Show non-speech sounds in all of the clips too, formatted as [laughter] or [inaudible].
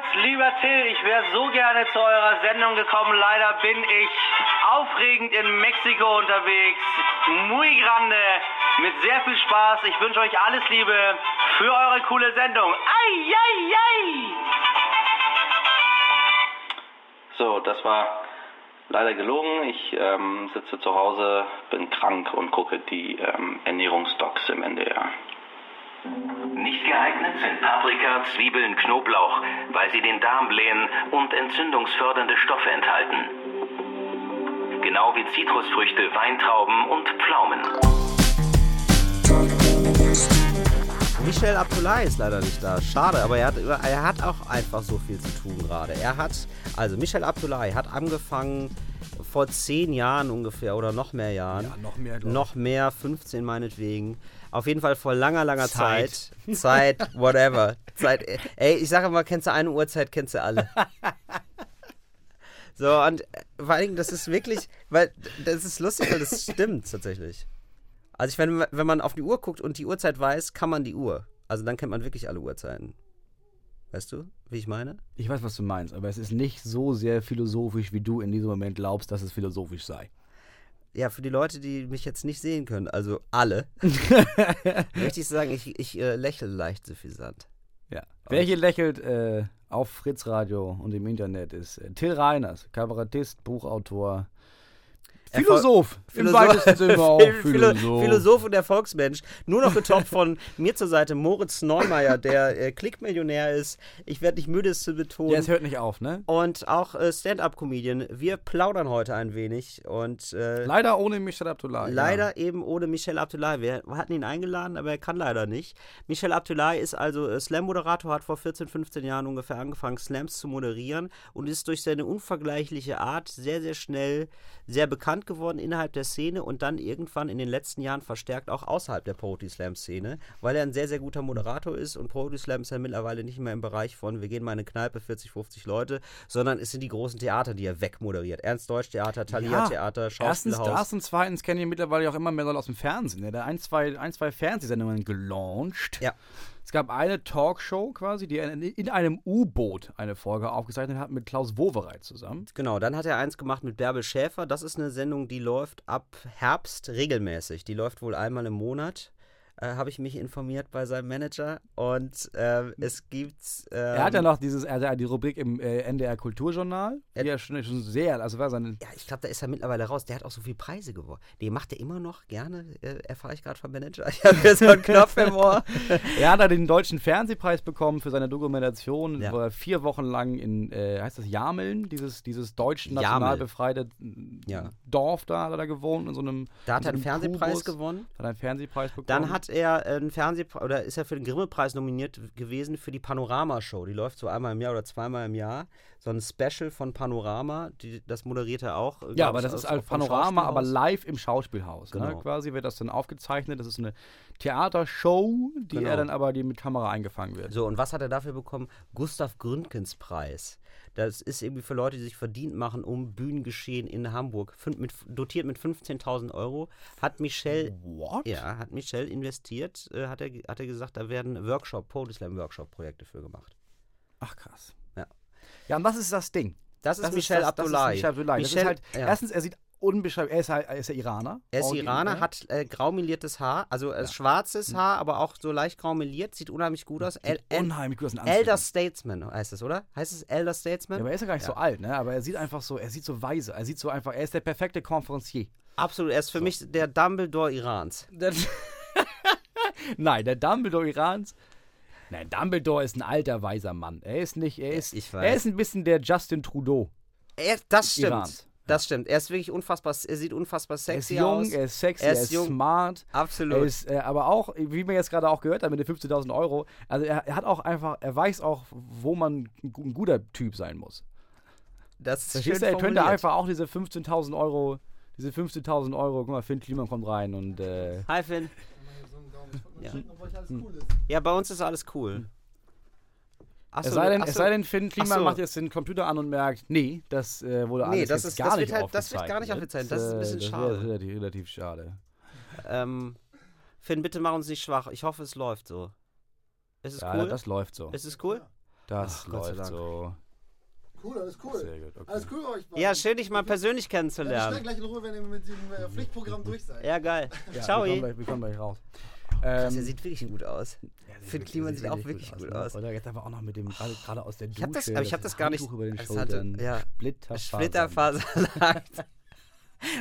Moritz, lieber Till, ich wäre so gerne zu eurer Sendung gekommen. Leider bin ich aufregend in Mexiko unterwegs. Muy grande, mit sehr viel Spaß. Ich wünsche euch alles Liebe für eure coole Sendung. Ei, ei, ei! So, das war leider gelogen. Ich ähm, sitze zu Hause, bin krank und gucke die ähm, Ernährungsdocs im NDR. Nicht geeignet sind Paprika, Zwiebeln, Knoblauch, weil sie den Darm blähen und entzündungsfördernde Stoffe enthalten. Genau wie Zitrusfrüchte, Weintrauben und Pflaumen. Michel Abdullahi ist leider nicht da. Schade, aber er hat, er hat auch einfach so viel zu tun gerade. Er hat, also Michel Abdullahi hat angefangen vor zehn Jahren ungefähr oder noch mehr Jahren. Ja, noch mehr. Noch mehr, 15 meinetwegen. Auf jeden Fall vor langer, langer Zeit. Zeit. Zeit, whatever. Zeit, ey, ich sage immer, kennst du eine Uhrzeit, kennst du alle. So, und äh, vor allen Dingen, das ist wirklich, weil das ist lustig, weil das stimmt tatsächlich. Also ich meine, wenn man auf die Uhr guckt und die Uhrzeit weiß, kann man die Uhr. Also dann kennt man wirklich alle Uhrzeiten. Weißt du, wie ich meine? Ich weiß, was du meinst, aber es ist nicht so sehr philosophisch, wie du in diesem Moment glaubst, dass es philosophisch sei. Ja, für die Leute, die mich jetzt nicht sehen können, also alle, [laughs] möchte ich sagen, ich, ich äh, lächle leicht suffisant. Ja. Wer hier lächelt äh, auf Fritz Radio und im Internet ist äh, Till Reiners, Kabarettist, Buchautor, Philosoph. Im Philosoph- weitesten Sinne [laughs] auch Philo- Philosoph. Philosoph und Erfolgsmensch. Nur noch getoppt von [laughs] mir zur Seite Moritz Neumeier, der äh, Klickmillionär ist. Ich werde nicht müde, es zu betonen. Ja, es hört nicht auf, ne? und auch äh, Stand-up-Comedian. Wir plaudern heute ein wenig und äh, Leider ohne Michel Abdullahi. Leider eben ohne Michel Abdullahi. Wir hatten ihn eingeladen, aber er kann leider nicht. Michel Abdullahi ist also äh, Slam-Moderator, hat vor 14, 15 Jahren ungefähr angefangen, Slams zu moderieren und ist durch seine unvergleichliche Art sehr, sehr schnell sehr bekannt geworden innerhalb der Szene und dann irgendwann in den letzten Jahren verstärkt auch außerhalb der Poetry Slam-Szene, weil er ein sehr, sehr guter Moderator ist und Poetry Slam ist ja mittlerweile nicht mehr im Bereich von, wir gehen mal in eine Kneipe, 40, 50 Leute, sondern es sind die großen Theater, die er wegmoderiert. Ernst-Deutsch-Theater, Thalia-Theater, Erstens Schauspielhaus. das und zweitens kennen wir mittlerweile auch immer mehr Leute aus dem Fernsehen. Der hat ein, zwei, ein, zwei Fernsehsendungen gelauncht. Ja. Es gab eine Talkshow quasi, die in, in einem U-Boot eine Folge aufgezeichnet hat mit Klaus Wowereit zusammen. Genau, dann hat er eins gemacht mit Bärbel Schäfer. Das ist eine Sendung, die läuft ab Herbst regelmäßig. Die läuft wohl einmal im Monat. Äh, Habe ich mich informiert bei seinem Manager. Und äh, es gibt. Ähm, er hat ja noch dieses, er hat ja die Rubrik im äh, NDR Kulturjournal, die Er- ja schon, schon sehr, also war seine, Ja, ich glaube, da ist er mittlerweile raus. Der hat auch so viele Preise gewonnen. Die macht er immer noch gerne, äh, erfahre ich gerade vom Manager. [laughs] Ich habe hier so einen Knopf im Ohr. [laughs] er hat ja den deutschen Fernsehpreis bekommen für seine Dokumentation, Ja. wo er vier Wochen lang in, äh, heißt das Jameln, dieses, dieses deutsch national befreite Ja. Dorf da hat er da gewohnt, in so einem Da hat er einen Fernsehpreis Kubus. gewonnen. Hat einen Fernsehpreis bekommen. Dann hat er einen Fernsehpreis, oder ist er für den Grimme-Preis nominiert gewesen für die Panorama-Show. Die läuft so einmal im Jahr oder zweimal im Jahr. So ein Special von Panorama, die, das moderiert er auch. Ja, aber das aus- ist halt Panorama, aber live im Schauspielhaus. Ne? Genau. Quasi wird das dann aufgezeichnet. Das ist eine Theatershow, die Genau. er dann aber, die mit Kamera eingefangen wird. So, und was hat er dafür bekommen? Gustav Gründgens Preis. Das ist irgendwie für Leute, die sich verdient machen um Bühnengeschehen in Hamburg. Fün mit, dotiert mit 15.000 Euro. Hat Michel, What? ja, hat Michel investiert, äh, hat, er, hat er gesagt, da werden Workshop, Poetry Slam Workshop Projekte für gemacht. Ach krass. Ja. Ja, und was ist das Ding? Das ist Das Michel das, Abdullahi. Das ist Michel Abdullahi. das Michel- ist halt, ja. erstens, er sieht unbeschreiblich, er ist, halt, er ist ja Iraner. Er ist Iraner, ne? hat äh, graumeliertes Haar, also äh, schwarzes Haar, aber auch so leicht graumeliert, sieht unheimlich gut aus. El unheimlich gut aus. Elder Statesman heißt es, oder? Heißt es Elder Statesman? Ja, aber er ist ja gar nicht so alt, ne? Aber er sieht einfach so, er sieht so weise, er sieht so einfach, er ist der perfekte Konferencier. Absolut, er ist für mich der Dumbledore Irans. [laughs] Nein, der Dumbledore Irans. Nein, Dumbledore ist ein alter, weiser Mann. Er ist nicht, er ist, er ist ein bisschen der Justin Trudeau. Er, das stimmt. Irans. Das stimmt. Er ist wirklich unfassbar, er sieht unfassbar Er ist sexy jung, aus. er ist sexy, Er er ist ist, jung. smart. Absolut. Er ist, äh, aber auch, wie wir jetzt gerade auch gehört haben mit den 15.000 Euro, also er, er hat auch einfach, er weiß auch, wo man ein gu- ein guter Typ sein muss. das ist Verstehst schön du, er könnte einfach auch diese 15.000 Euro, diese 15.000 Euro, guck mal, Finn Kliman kommt rein und, äh, Hi Finn. Ja. ja, bei uns ist alles cool. Achso, es, sei denn, es sei denn, Finn Kliman so. macht jetzt den Computer an und merkt, nee, das äh, wurde Nee, alles das ist- gar das nicht wird halt- das wird gar nicht aufgezeichnet. Das ist ein bisschen äh, schade. Das relativ, relativ schade. ähm, Finn, bitte mach uns nicht schwach. Ich hoffe, es läuft so. Ist es Ja, cool? das läuft so. ist es cool? Das Ach, läuft Dank. so. Cool, alles cool. Sehr gut, okay. Alles cool bei euch. Ja, schön, dich mal persönlich Ja, wir schneiden kennenzulernen. gleich in Ruhe, wenn ihr mit dem äh, Pflichtprogramm durch seid. Ja, geil. Ja, Ciao. Wir kommen, gleich, wir kommen gleich raus. Krass, Ähm, der sieht wirklich gut aus. ja, Finn Kliman sieht auch wirklich gut aus. Oder jetzt einfach auch noch mit dem, gerade gerade aus der Dusche. Ich hab das- aber ich hab das gar nicht- über den es hatte- Schultern. ja. Splitterfasern. Splitterfaserland. [laughs]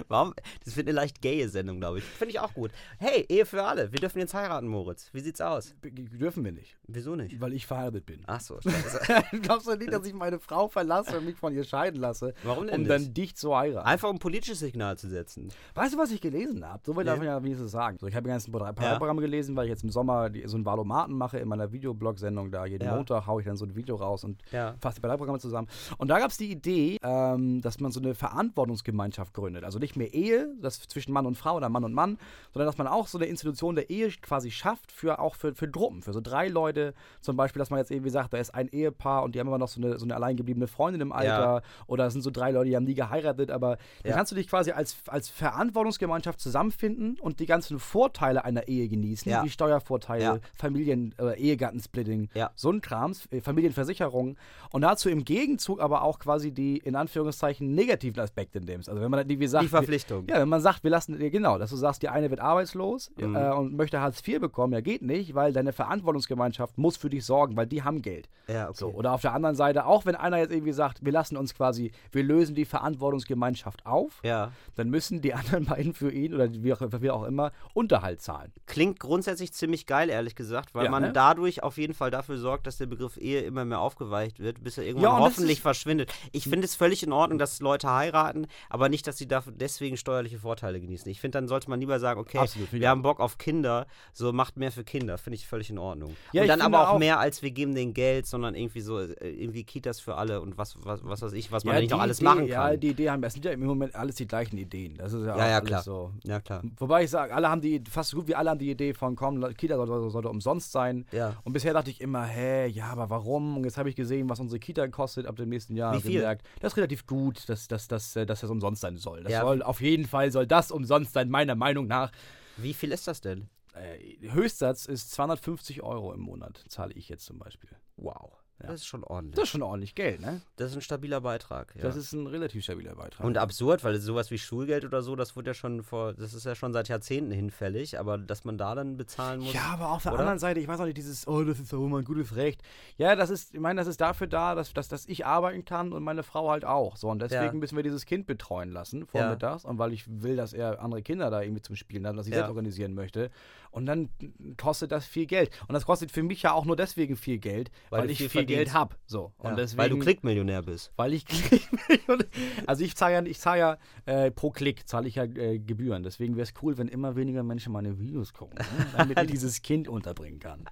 Warum? Das wird eine leicht gaye Sendung, glaube ich. Finde ich auch gut. Hey, Ehe für alle. Wir dürfen jetzt heiraten, Moritz. Wie sieht's aus? B- Dürfen wir nicht, Wieso nicht? weil ich verheiratet bin. Ach so. [laughs] Glaubst du nicht, dass ich meine Frau verlasse und mich von ihr scheiden lasse? Warum denn Um nicht? dann dich zu heiraten. Einfach um ein politisches Signal zu setzen. Weißt du, was ich gelesen habe? So viel darf Nee. ich ja wenigstens sagen. So, ich habe die ganzen Parteiprogramme gelesen, weil ich jetzt im Sommer die, so einen Valomaten mache in meiner Videoblog-Sendung da. Jeden Ja. Montag haue ich dann so ein Video raus und Ja. fasse die Parteiprogramme zusammen. Und da gab es die Idee, ähm, dass man so eine Verantwortungsgemeinschaft gründet. Also nicht mehr Ehe, das zwischen Mann und Frau oder Mann und Mann, sondern dass man auch so eine Institution der Ehe quasi schafft für auch für, für Gruppen, für so drei Leute. Zum Beispiel, dass man jetzt irgendwie sagt, da ist ein Ehepaar und die haben immer noch so eine, so eine alleingebliebene Freundin im Alter. Oder es sind so drei Leute, die haben nie geheiratet, aber da Ja. kannst du dich quasi als, als Verantwortungsgemeinschaft zusammenfinden und die ganzen Vorteile einer Ehe genießen, Ja. wie Steuervorteile, Ja. Familien, äh, Ehegattensplitting, Ja. so ein Krams, äh, Familienversicherung und dazu im Gegenzug aber auch quasi die in Anführungszeichen negativen Aspekte nimmst. Also wenn man wie gesagt, Die Verpflichtung. ja, wenn man sagt, wir lassen, genau, dass du sagst, die eine wird arbeitslos Mhm. äh, und möchte Hartz IV bekommen, ja geht nicht, weil deine Verantwortungsgemeinschaft muss für dich sorgen, weil die haben Geld. Ja, okay. So, oder auf der anderen Seite, auch wenn einer jetzt irgendwie sagt, wir lassen uns quasi, wir lösen die Verantwortungsgemeinschaft auf, Ja. dann müssen die [laughs] anderen beiden für ihn oder wie auch, wie auch immer Unterhalt zahlen. Klingt grundsätzlich ziemlich geil, ehrlich gesagt, weil Ja, man ne? dadurch auf jeden Fall dafür sorgt, dass der Begriff Ehe immer mehr aufgeweicht wird, bis er irgendwann Ja, hoffentlich verschwindet. Ich finde es völlig in Ordnung, dass Leute heiraten, aber nicht, dass sie dafür deswegen steuerliche Vorteile genießen. Ich finde, dann sollte man lieber sagen, okay, Absolut, wir haben Bock auf Kinder, so macht mehr für Kinder, finde ich völlig in Ordnung. Ja, und dann aber auch, auch- mehr als wir geben denen Geld, sondern irgendwie so, äh, irgendwie Kitas für alle und was, was, was weiß ich, was man ja, nicht noch alles Idee, machen Ja, kann. die Idee haben, es sind ja im Moment alles die gleichen Ideen. Das ist ja, auch Ja, ja, klar. so. Ja, klar. Wobei ich sage, alle haben die, fast so gut wie alle haben die Idee von, komm, Kita sollte, sollte umsonst sein. Ja. Und bisher dachte ich immer, hä, ja, aber warum? Und jetzt habe ich gesehen, was unsere Kita kostet ab dem nächsten Jahr. Wie viel? Gemerkt, das ist relativ gut, dass, dass, dass, äh, dass das umsonst sein soll. Das Ja. soll, auf jeden Fall soll das umsonst sein, meiner Meinung nach. Wie viel ist das denn? Äh, Höchstsatz ist 250 Euro im Monat, zahle ich jetzt zum Beispiel. Wow. Ja. Das ist schon ordentlich. Das ist schon ordentlich Geld, ne? Das ist ein stabiler Beitrag. Ja. Das ist ein relativ stabiler Beitrag. und absurd, weil sowas wie Schulgeld oder so, das wird ja schon vor, das ist ja schon seit Jahrzehnten hinfällig, aber dass man da dann bezahlen muss. Ja, aber auf der oder? anderen Seite, ich weiß auch nicht, dieses, oh, das ist doch immer ein gutes Recht. Ja, das ist, ich meine, das ist dafür da, dass, dass, dass ich arbeiten kann und meine Frau halt auch. So, und deswegen Ja. müssen wir dieses Kind betreuen lassen, vormittags. Und weil ich will, dass er andere Kinder da irgendwie zum Spielen hat, was ich selbst organisieren möchte. Und dann kostet das viel Geld. Und das kostet für mich ja auch nur deswegen viel Geld, Weil weil, ich viel viel, Geld habe. So. Ja, deswegen, weil du Klickmillionär bist. weil ich [laughs] also ich zahle ja, ich zahle ja äh, pro Klick zahle ich ja äh, Gebühren. Deswegen wäre es cool, wenn immer weniger Menschen meine Videos gucken, ne? damit ich [laughs] dieses Kind unterbringen kann.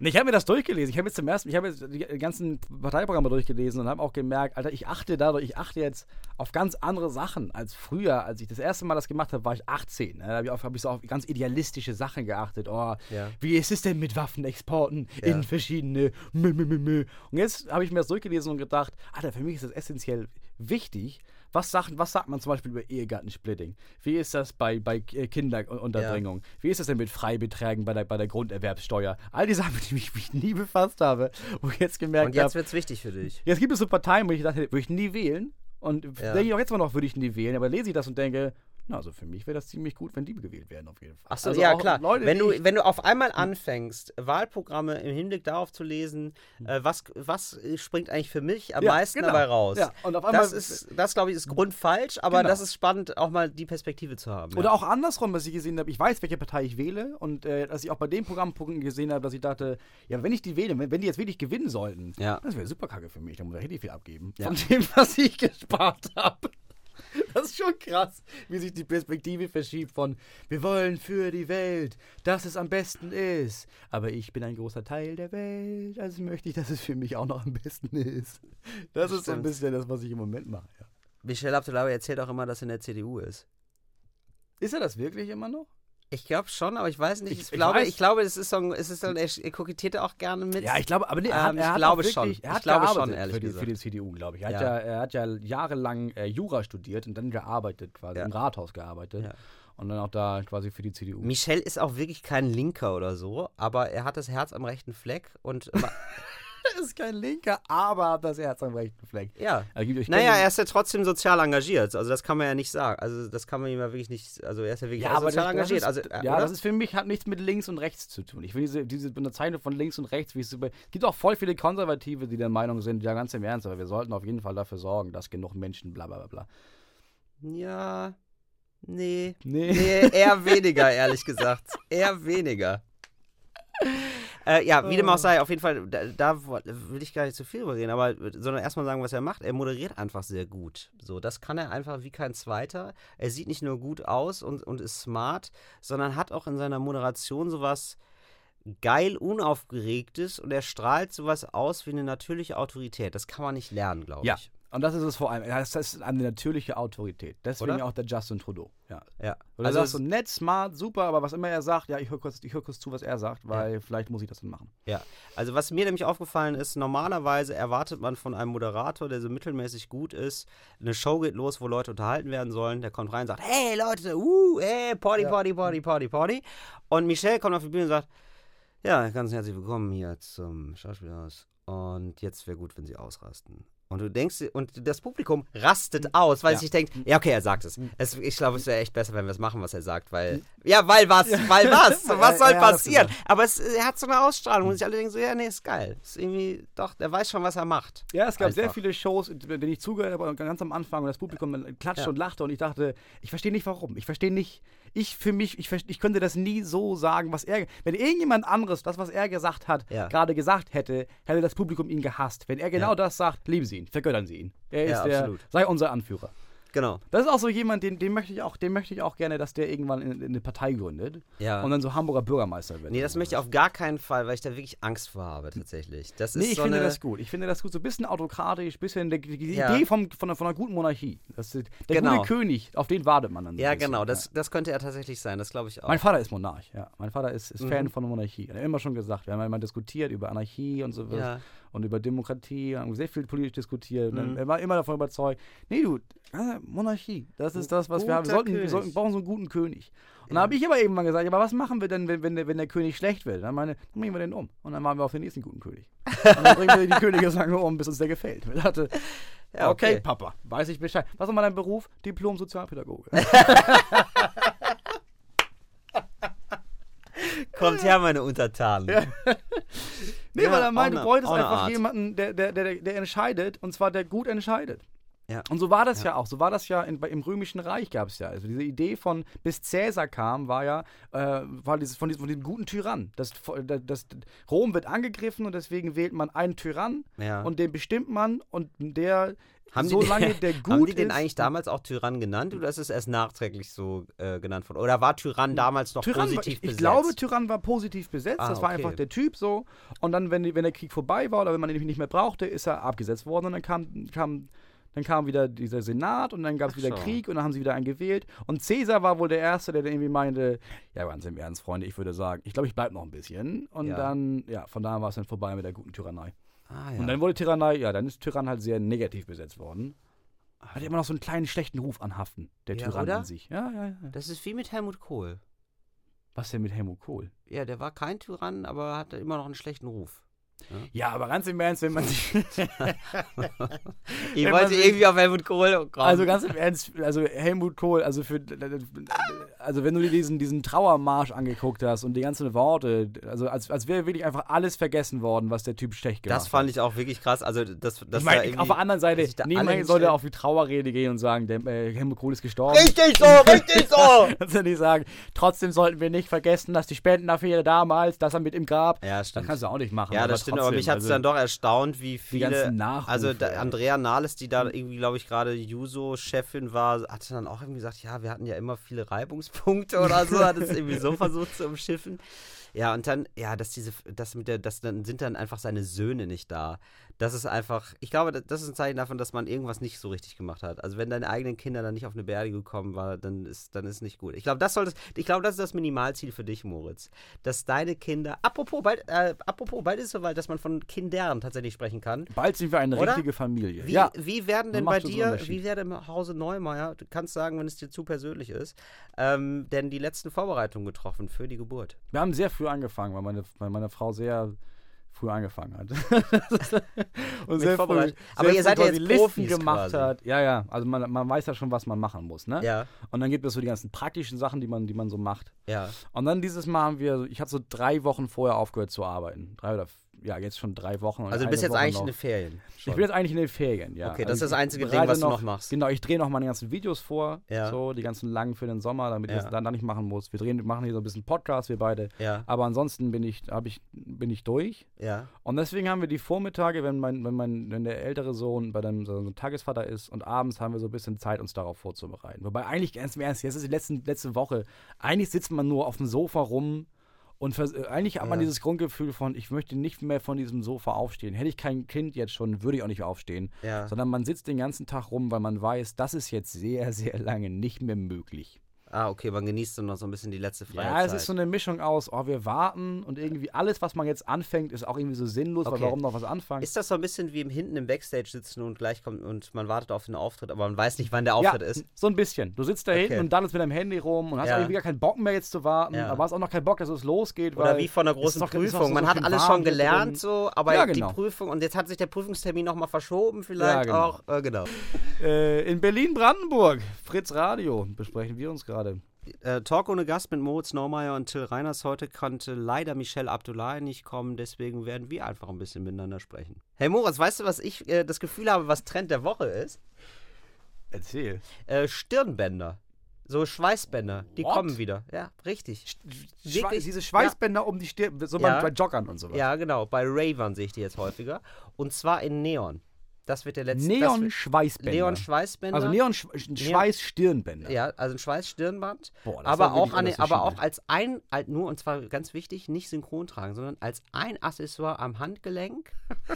Ich habe mir das durchgelesen. Ich habe jetzt zum ersten, ich habe die ganzen Parteiprogramme durchgelesen und habe auch gemerkt, Alter, ich achte dadurch, ich achte jetzt auf ganz andere Sachen als früher. Als ich das erste Mal das gemacht habe, war ich 18. Ne? Da habe ich, auf- hab ich so auf ganz idealistische Sachen geachtet. Oh, Ja. wie ist es denn mit Waffenexporten Ja. in verschiedene. Und jetzt habe ich mir das durchgelesen und gedacht, Alter, für mich ist das essentiell wichtig. Was, Sachen, was sagt man zum Beispiel über Ehegattensplitting? Wie ist das bei, bei äh, Kinderunterbringung? Wie ist das denn mit Freibeträgen bei der, bei der Grunderwerbssteuer? All die Sachen, [laughs] mit denen ich mich nie befasst habe, wo ich jetzt gemerkt Und jetzt habe, wird's wichtig für dich. jetzt gibt es so Parteien, wo ich dachte, würde ich nie wählen. Und Ja. denke ich auch jetzt mal noch, würde ich nie wählen. Aber lese ich das und denke, na, also für mich wäre das ziemlich gut, wenn die gewählt werden, auf jeden Fall. Achso, also ja klar. Leute, wenn, du, wenn du auf einmal anfängst, Wahlprogramme im Hinblick darauf zu lesen, äh, was, was springt eigentlich für mich am Ja, meisten genau. dabei raus? Ja, und auf einmal- das ist, das glaube ich, ist grundfalsch, aber Genau. das ist spannend, auch mal die Perspektive zu haben. Oder ja. auch andersrum, was ich gesehen habe, ich weiß, welche Partei ich wähle und äh, dass ich auch bei den Programmpunkten gesehen habe, dass ich dachte, ja, wenn ich die wähle, wenn, wenn die jetzt wirklich gewinnen sollten, Ja. das wäre super kacke für mich, dann hätte ich viel abgeben. Von dem, [laughs] was ich gespart habe. Das ist schon krass, wie sich die Perspektive verschiebt von wir wollen für die Welt, dass es am besten ist. Aber ich bin ein großer Teil der Welt, also möchte ich, dass es für mich auch noch am besten ist. Das, ist so ein bisschen das, was ich im Moment mache. Ja. Michel Abdullahi erzählt auch immer, dass er in der CDU ist. Ist er das wirklich immer noch? Ich glaube schon, aber ich weiß nicht. Ich- Ich, ich glaube, weiß- ich glaube, es ist so ein, es ist so ein, er er kokettiert auch gerne mit. Ja, ich glaube, aber nee, er hat, Ähm, er ich hat glaube wirklich, schon. Er Ich hat glaube schon, ehrlich für die, gesagt. für die CDU, glaube ich. Er, Ja. Hat ja, er hat ja jahrelang äh, Jura studiert und dann gearbeitet, quasi Ja. im Rathaus gearbeitet. Ja. Und dann auch da quasi für die CDU. Michel ist auch wirklich kein Linker oder so, aber er hat das Herz am rechten Fleck und [laughs] [laughs] ist kein Linker, aber hat das Herz am rechten Fleck. Ja. Also, Naja, er ist ja trotzdem sozial engagiert. Also das kann man ja nicht sagen. Also das kann man ihm ja wirklich nicht. Also er ist ja wirklich Ja, sozial das, engagiert. das also, ist, äh, ja, oder? das ist für mich hat nichts mit links und rechts zu tun. Ich will diese, diese Bezeichnung von links und rechts, wie es über. Es gibt auch voll viele Konservative, die der Meinung sind, ja, ganz im Ernst, aber wir sollten auf jeden Fall dafür sorgen, dass genug Menschen bla bla bla bla. Ja. Nee. Nee. Nee, eher [laughs] weniger, ehrlich gesagt. Eher weniger. Äh, ja, wie dem auch sei, auf jeden Fall, da, da will ich gar nicht zu viel drüber reden, aber sondern erstmal sagen, was er macht. Er moderiert einfach sehr gut. So, das kann er einfach wie kein Zweiter. Er sieht nicht nur gut aus und, und ist smart, sondern hat auch in seiner Moderation sowas geil unaufgeregtes und er strahlt sowas aus wie eine natürliche Autorität. Das kann man nicht lernen, glaube Ja. Und das ist es vor allem. Das ist eine natürliche Autorität. Deswegen Oder? auch der Justin Trudeau. Ja. Ja. Oder Also es- so nett, smart, super, aber was immer er sagt, ja, ich höre kurz, ich hör kurz zu, was er sagt, weil vielleicht muss ich das dann machen. Ja, also was mir nämlich aufgefallen ist, normalerweise erwartet man von einem Moderator, der so mittelmäßig gut ist, eine Show geht los, wo Leute unterhalten werden sollen, der kommt rein und sagt, hey Leute, uh, hey, Party, Party, Party, Party, Party. Und Michelle kommt auf die Bühne und sagt, ja, ganz herzlich willkommen hier zum Schauspielhaus. Und jetzt wäre gut, wenn Sie ausrasten. Und du denkst, und das Publikum rastet aus, weil Ja. es sich denkt, ja, okay, er sagt es. es ich glaube, es wäre echt besser, wenn wir es machen, was er sagt, weil, ja, weil was, weil was, [laughs] was soll Ja, passieren? Aber es, er hat so eine Ausstrahlung und sich alle denken so, ja, nee, ist geil. Ist irgendwie, doch, der weiß schon, was er macht. Ja, es gab sehr Einfach. viele Shows, denen ich zugehört habe, und ganz am Anfang und das Publikum Ja. und lachte und ich dachte, ich verstehe nicht warum. Ich verstehe nicht, ich für mich, ich, ich könnte das nie so sagen, was er, wenn irgendjemand anderes das, was er gesagt hat, Ja. gerade gesagt hätte, hätte das Publikum ihn gehasst. Wenn er genau Ja. das sagt, lieben Sie ihn, vergöttern Sie ihn. Er ist der, sei unser Anführer. Genau. Das ist auch so jemand, den, den möchte ich auch, den möchte ich auch gerne, dass der irgendwann in, in eine Partei gründet Ja. und dann so Hamburger Bürgermeister wird. Nee, das möchte ich auf gar keinen Fall, weil ich da wirklich Angst vor habe, tatsächlich. Das ist Nee, ich so finde eine, das gut. Ich finde das gut. So ein bisschen autokratisch, bisschen die, die Ja. Idee vom, von, einer, von einer guten Monarchie. Das, der Genau. gute König, auf den wartet man dann. so Ja, ein genau, das, das könnte er tatsächlich sein, das glaube ich auch. Mein Vater ist Monarch, ja. Mein Vater ist, ist Mhm. Fan von der Monarchie. Er hat immer schon gesagt, wir haben immer diskutiert über Anarchie und so Ja. Und über Demokratie, haben sehr viel politisch diskutiert. Mhm. Er war immer davon überzeugt, nee, du, Monarchie, das ist das, was wir haben. Wir Guter sollten, wir sollten, brauchen so einen guten König. Und da habe ich aber irgendwann gesagt, ja, aber was machen wir denn, wenn, wenn, der, wenn der König schlecht wird? Dann meine, dann bringen wir den um. Und dann machen wir auf den nächsten guten König. Und dann bringen wir die Könige [laughs] so lange um, bis uns der gefällt. Ich dachte, Ja, okay, okay. Papa, weiß ich Bescheid. Was ist mal dein Beruf? Diplom-Sozialpädagoge. [laughs] Kommt her, meine Untertanen. [laughs] Nee, Ja, weil er meint, du bräuchtest einfach Art. jemanden, der, der, der, der entscheidet, und zwar der gut entscheidet. Ja. Und so war das ja, auch. So war das ja in, im Römischen Reich gab es ja. Also diese Idee von, bis Cäsar kam, war ja, äh, war dieses, von, diesem, von diesem guten Tyrann. Das, das, das, Rom wird angegriffen und deswegen wählt man einen Tyrann Ja. und den bestimmt man und der, Haben die, solange der [laughs] gut haben die den ist. eigentlich damals auch Tyrann genannt oder ist es erst nachträglich so äh, genannt worden? Oder war Tyrann damals noch Tyrann war, positiv ich, ich besetzt? glaube, Tyrann war positiv besetzt. Ah, das war okay. einfach der Typ so. Und dann, wenn, die- wenn der Krieg vorbei war oder wenn man ihn nicht mehr brauchte, ist er abgesetzt worden. Und dann kam, kam, dann kam wieder dieser Senat und dann gab es wieder so. Krieg und dann haben sie wieder einen gewählt. Und Cäsar war wohl der Erste, der dann irgendwie meinte, ja, ganz im Ernst, Freunde, ich würde sagen, ich glaube, ich bleibe noch ein bisschen. Und Ja. dann, ja, von da war es dann vorbei mit der guten Tyrannei. Ah, ja. Und dann wurde Tyrannei, ja, dann ist Tyrann halt sehr negativ besetzt worden. Hat immer noch so einen kleinen schlechten Ruf anhaften, der Ja, Tyrann oder? an sich. Ja, ja, ja. das ist wie mit Helmut Kohl. Was denn mit Helmut Kohl? Ja, der war kein Tyrann, aber hatte immer noch einen schlechten Ruf. Ja, aber ganz im Ernst, wenn man sich. [laughs] Ich wollte sich- irgendwie auf Helmut Kohl kommen. Also ganz im Ernst, also Helmut Kohl, also für also wenn du dir diesen, diesen Trauermarsch angeguckt hast und die ganzen Worte, also als, als wäre wirklich einfach alles vergessen worden, was der Typ schlecht gemacht das fand ich auch wirklich krass. Also, das, das hat. da Ich meine, auf der anderen Seite, niemand sollte auf die Trauerrede gehen und sagen, der, äh, Helmut Kohl ist gestorben. Richtig so, richtig so! Kannst du nicht sagen, trotzdem sollten wir nicht vergessen, dass die Spendenaffäre damals, dass er mit ihm grab. Ja, Das stimmt. kannst du auch nicht machen. Ja, das stimmt, aber mich hat es also- dann doch erstaunt, wie viele. also da. Andrea Nahles, die da irgendwie, glaube ich, gerade Juso-Chefin war, hatte dann auch irgendwie gesagt, ja, wir hatten ja immer viele Reibungspunkte oder so, hat es irgendwie so [laughs] versucht zu umschiffen. Ja, und dann, ja, dass diese, das mit der, das dann sind dann einfach seine Söhne nicht da. Das ist einfach, ich glaube, das ist ein Zeichen davon, dass man irgendwas nicht so richtig gemacht hat. Also wenn deine eigenen Kinder dann nicht auf eine Beerdigung kommen, war, dann ist, dann ist nicht gut. Ich glaube, das soll das, ich glaube, das ist das Minimalziel für dich, Moritz. Dass deine Kinder, apropos, bald, äh, apropos, bald ist es soweit, dass man von Kindern tatsächlich sprechen kann. Bald sind wir eine Oder? richtige Familie. Wie, ja. wie werden denn bei dir, wie wäre im Hause Neumeier, du kannst sagen, wenn es dir zu persönlich ist, ähm, denn die letzten Vorbereitungen getroffen für die Geburt? Wir haben sehr früh angefangen, weil meine, weil meine Frau sehr früh angefangen hat. [laughs] und sehr früh, vorbereitet. Aber sehr ihr früh seid ja jetzt Listen Profis gemacht quasi. hat. Ja, ja, also man, man weiß ja schon, was man machen muss, ne? Ja, Und dann gibt es so die ganzen praktischen Sachen, die man, die man so macht. ja. Und dann dieses Mal haben wir, ich habe so drei Wochen vorher aufgehört zu arbeiten. Drei oder, ja, jetzt schon drei Wochen. Also du bist jetzt Woche eigentlich noch. in den Ferien. Ich bin jetzt eigentlich in den Ferien, ja. Okay, das ist Also das ich einzige Ding, was du noch machst. Genau, ich drehe noch meine ganzen Videos vor, Ja. so die ganzen langen für den Sommer, damit ich Ja. das dann, dann nicht machen muss. Wir drehen, machen hier so ein bisschen Podcast, wir beide. Ja, Aber ansonsten bin ich, hab ich, bin ich durch. ja. Und deswegen haben wir die Vormittage, wenn mein, wenn mein, wenn der ältere Sohn bei deinem so Tagesvater ist und abends haben wir so ein bisschen Zeit, uns darauf vorzubereiten. Wobei eigentlich ganz im Ernst, jetzt ist die letzten, letzte Woche, eigentlich sitzt man nur auf dem Sofa rum und vers- äh, eigentlich hat man Ja. dieses Grundgefühl von, ich möchte nicht mehr von diesem Sofa aufstehen. Hätte ich kein Kind jetzt schon, würde ich auch nicht aufstehen. Ja. Sondern man sitzt den ganzen Tag rum, weil man weiß, das ist jetzt sehr, [laughs] sehr lange nicht mehr möglich. Ah, okay, man genießt dann noch so ein bisschen die letzte freie Ja, es ist so eine Mischung aus, oh, wir warten und irgendwie alles, was man jetzt anfängt, ist auch irgendwie so sinnlos, Okay. weil warum noch was anfangen? Ist das so ein bisschen wie im hinten im Backstage sitzen und gleich kommt und man wartet auf den Auftritt, aber man weiß nicht, wann der Auftritt ja, ist? so ein bisschen. Du sitzt da Okay. hinten und dann ist mit deinem Handy rum und hast Ja. irgendwie gar keinen Bock mehr jetzt zu warten, Ja. aber hast auch noch keinen Bock, dass es losgeht. Oder wie von einer großen doch Prüfung. so Man hat alles schon gelernt, drin. so, aber Ja, die genau. Prüfung und jetzt hat sich der Prüfungstermin nochmal verschoben, vielleicht genau. auch. Äh, genau. Äh, in Berlin-Brandenburg, Fritz Radio, besprechen wir uns gerade. Äh, Talk ohne Gast mit Moritz Neumeier und Till Reiners. Heute konnte leider Michelle Abdullahi nicht kommen, deswegen werden wir einfach ein bisschen miteinander sprechen. Hey Moritz, weißt du, was ich äh, das Gefühl habe, was Trend der Woche ist? Erzähl. Äh, Stirnbänder. So Schweißbänder, die What? kommen wieder. Ja, richtig. Schwe diese Schweißbänder um die Stirn, so Ja. bei, bei Joggern und sowas. Ja, genau. Bei Ravern sehe ich die jetzt häufiger. Und zwar in Neon. Das wird der letzte. Neon-Schweißbänder. Neon-Schweißbänder. Also Neon-Schweiß-Stirnbänder. Ja, also ein Schweißstirnband. Boah, das ist aber auch, an, aber auch als ein, halt nur, und zwar ganz wichtig, nicht synchron tragen, sondern als ein Accessoire am Handgelenk. [laughs]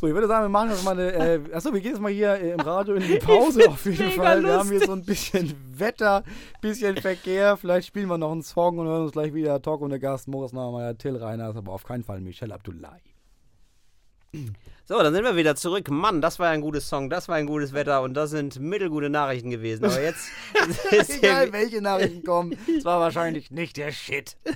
So, ich würde sagen, wir machen jetzt mal eine. Äh, achso, wir gehen jetzt mal hier äh, im Radio in die [laughs] Pause auf jeden Fall. Wir haben hier lustig. so ein bisschen Wetter, bisschen Verkehr. Vielleicht spielen wir noch einen Song und hören uns gleich wieder. Talk und der Gast, Moritz Neumann, Till Reiners, aber auf keinen Fall Michelle Abdullahi. So, dann sind wir wieder zurück. Mann, das war ein gutes Song, das war ein gutes Wetter und das sind mittelgute Nachrichten gewesen. Aber jetzt [laughs] ist Egal, welche Nachrichten kommen, es war wahrscheinlich nicht der Shit. [laughs]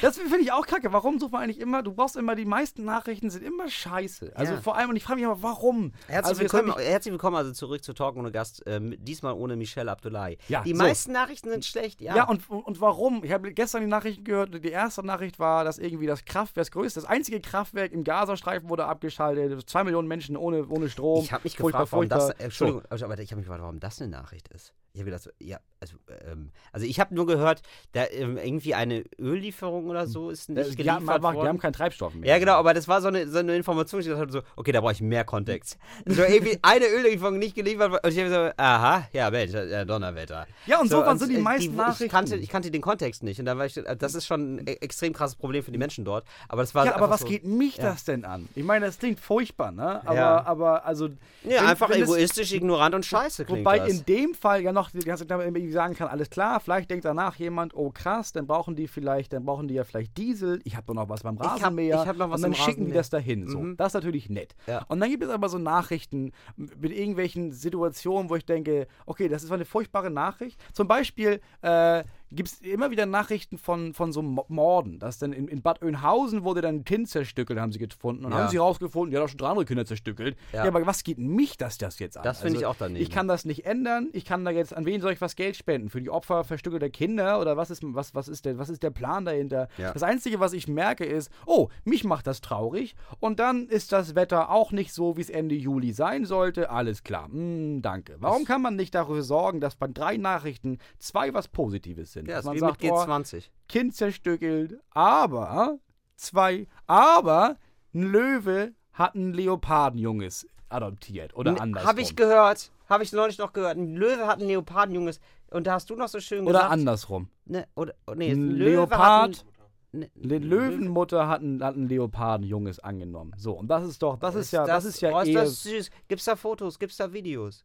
Das finde ich auch kacke. Warum sucht man eigentlich immer, du brauchst immer, die meisten Nachrichten sind immer scheiße. Also Ja. vor allem, und ich frage mich immer, warum? Herzlich, also willkommen, ich- herzlich willkommen also zurück zu Talk ohne Gast, ähm, diesmal ohne Michelle Abdullahi. Ja, die so. meisten Nachrichten sind schlecht, ja. Ja, und, und warum? Ich habe gestern die Nachrichten gehört. Die erste Nachricht war, dass irgendwie das Kraftwerk, das größte, das einzige Kraftwerk im Gazastreifen wurde abgeschaltet. Zwei Millionen Menschen ohne, ohne Strom. Ich habe mich Furchtbar, gefragt, warum das, furchtbar. äh, Entschuldigung, aber ich habe mich gefragt, warum das eine Nachricht ist. Ich habe gedacht, so, ja, also, ähm, also ich habe nur gehört, da ähm, irgendwie eine Öllieferung oder so ist So. nicht Äh, die, geliefert haben, aber- die worden. haben keinen Treibstoff mehr. ja, genau, aber das war so eine, so eine Information, ich dachte so, okay, da brauche ich mehr Kontext. So irgendwie [laughs] eine Öllieferung nicht geliefert worden und ich habe so, aha, ja, Mensch, ja, Donnerwetter. Ja, und so waren so die äh, meisten ich Nachrichten. Kannte, ich kannte den Kontext nicht und dann war ich, äh, das ist schon ein extrem krasses Problem für die Menschen dort, aber das war Ja, aber was so, geht mich ja. das denn an? Ich meine, das klingt furchtbar, ne? Aber, Ja. aber also. Ja, wenn- einfach wenn egoistisch, ignorant und scheiße klingt Wobei das. in dem Fall ja noch die ganze Zeit irgendwie sagen kann, alles klar, vielleicht denkt danach jemand, oh krass, dann brauchen die vielleicht, dann brauchen die ja vielleicht Diesel, ich habe doch noch was beim hab- Rasenmäher ich hab noch was und dann schicken die Rasenmäher. das dahin. So. Mhm. Das ist natürlich nett. Ja. Und dann gibt es aber so Nachrichten mit irgendwelchen Situationen, wo ich denke, okay, das ist eine furchtbare Nachricht. Zum Beispiel äh, gibt es immer wieder Nachrichten von, von so Mo- Morden, dass dann in, in Bad Oeynhausen wurde dann ein Kind zerstückelt, haben sie gefunden. Und Ja. haben sie rausgefunden, die hat auch schon drei andere Kinder zerstückelt. Ja. Ja, aber was geht mich das, das jetzt an? Das finde ich auch daneben. Ich kann das nicht ändern. Ich kann da jetzt, an wen soll ich was Geld spenden? Für die Opfer verstückelter Kinder? Oder was ist, was, was ist, der, was ist der Plan dahinter? Ja. Das Einzige, was ich merke, ist, oh, mich macht das traurig. Und dann ist das Wetter auch nicht so, wie es Ende Juli sein sollte. Alles klar. Hm, danke. Warum kann man nicht dafür sorgen, dass bei drei Nachrichten zwei was Positives sind? Ja, Dass ist man sagt, mit oh, G20. Kind zerstückelt, aber zwei, aber ein Löwe hat ein Leopardenjunges adoptiert oder andersrum. Habe ich gehört. Habe ich neulich noch gehört. Ein Löwe hat ein Leopardenjunges. Und da hast du noch so schön oder gesagt. andersrum. Ne, oder, oh, nee, Ein Leopard, ne, eine Löwenmutter hat ein, hat ein Leopardenjunges angenommen. So, und das ist doch, das ist ja, das, das ist ja oh, ist eher, das süß. Gibt's da Fotos? Gibt's da Videos?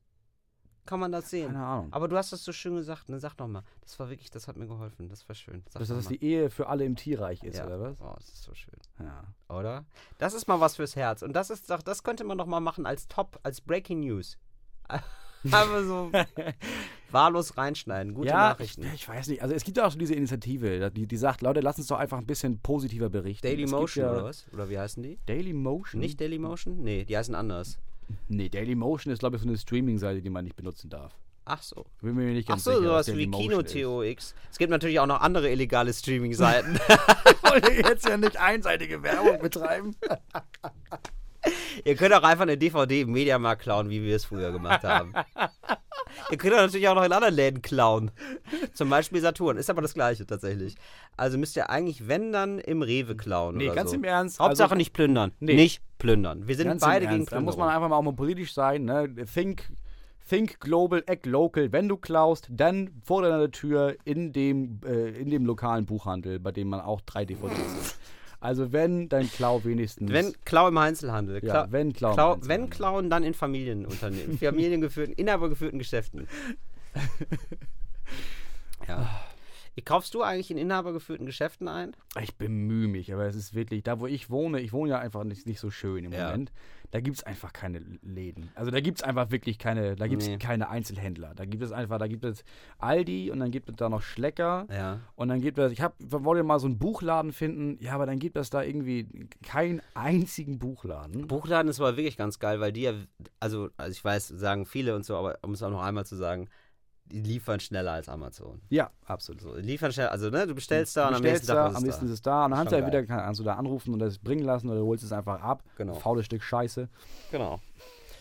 Kann man das sehen? keine Ahnung. Aber du hast das so schön gesagt. Ne? Sag noch mal. Das war wirklich, das hat mir geholfen. Das war schön. Sag dass das die Ehe für alle im Tierreich ist, ja. oder was? Oh, das ist so schön. Ja. Oder? Das ist mal was fürs Herz. Und das ist doch, das könnte man doch mal machen als Top, als Breaking News. [laughs] Einfach so [laughs] wahllos reinschneiden. Gute ja, Nachrichten. Ich, ich weiß nicht. Also es gibt ja auch so diese Initiative, die, die sagt, Leute, lass uns doch einfach ein bisschen positiver berichten. Daily Motion ja, oder was? Oder wie heißen die? Daily Motion? Nicht Daily Motion? Nee, die heißen anders. Nee, Daily Motion ist, glaube ich, so eine Streaming-Seite, die man nicht benutzen darf. Ach so. Bin mir nicht Ach ganz so, sicher, was sowas wie Dailymotion. KinoTOX. Es gibt natürlich auch noch andere illegale Streaming-Seiten. [laughs] [laughs] wollte jetzt ja nicht einseitige Werbung betreiben. Ihr könnt auch einfach eine DVD im Mediamarkt klauen, wie wir es früher gemacht haben. [laughs] Ihr könnt natürlich auch noch in anderen Läden klauen. Zum Beispiel Saturn. Ist aber das gleiche tatsächlich. Also müsst ihr eigentlich, wenn dann, im Rewe klauen. Nee, oder ganz so. im Ernst. Hauptsache also, nicht plündern. Nee. Nicht plündern. Wir sind ganz beide gegen Ernst. Da Plünderung. muss man einfach mal auch mal politisch sein. Ne? Think, think global, act local. Wenn du klaust, dann vor deiner Tür in dem, äh, in dem lokalen Buchhandel, bei dem man auch drei DVDs hat. Also wenn, dann klau wenigstens. Wenn Klau im Einzelhandel. Ja, Klau- wenn Klau Klau. Wenn klauen, dann in Familienunternehmen. [laughs] Familiengeführten, inhabergeführten Geschäften. [laughs] ja. Kaufst du eigentlich in inhabergeführten Geschäften ein? Ich bemühe mich, aber es ist wirklich, da wo ich wohne, ich wohne ja einfach nicht, nicht so schön im Ja. Moment, da gibt es einfach keine Läden. Also da gibt es einfach wirklich keine, da gibt es Nee. keine Einzelhändler. Da gibt es einfach, da gibt es Aldi und dann gibt es da noch Schlecker. Ja. Und dann gibt es, ich hab, wollte mal so einen Buchladen finden, ja, aber dann gibt es da irgendwie keinen einzigen Buchladen. Buchladen ist aber wirklich ganz geil, weil die ja, also, also ich weiß, sagen viele und so, aber um es auch noch einmal zu sagen, liefern schneller als Amazon. Ja, absolut. So, die liefern schneller, also ne, du bestellst da und am nächsten Tag da, ist am es nächsten da. ist es da und dann kannst du ja wieder, kannst du da anrufen und das bringen lassen oder du holst es einfach ab. Genau. Faules Stück Scheiße. Genau.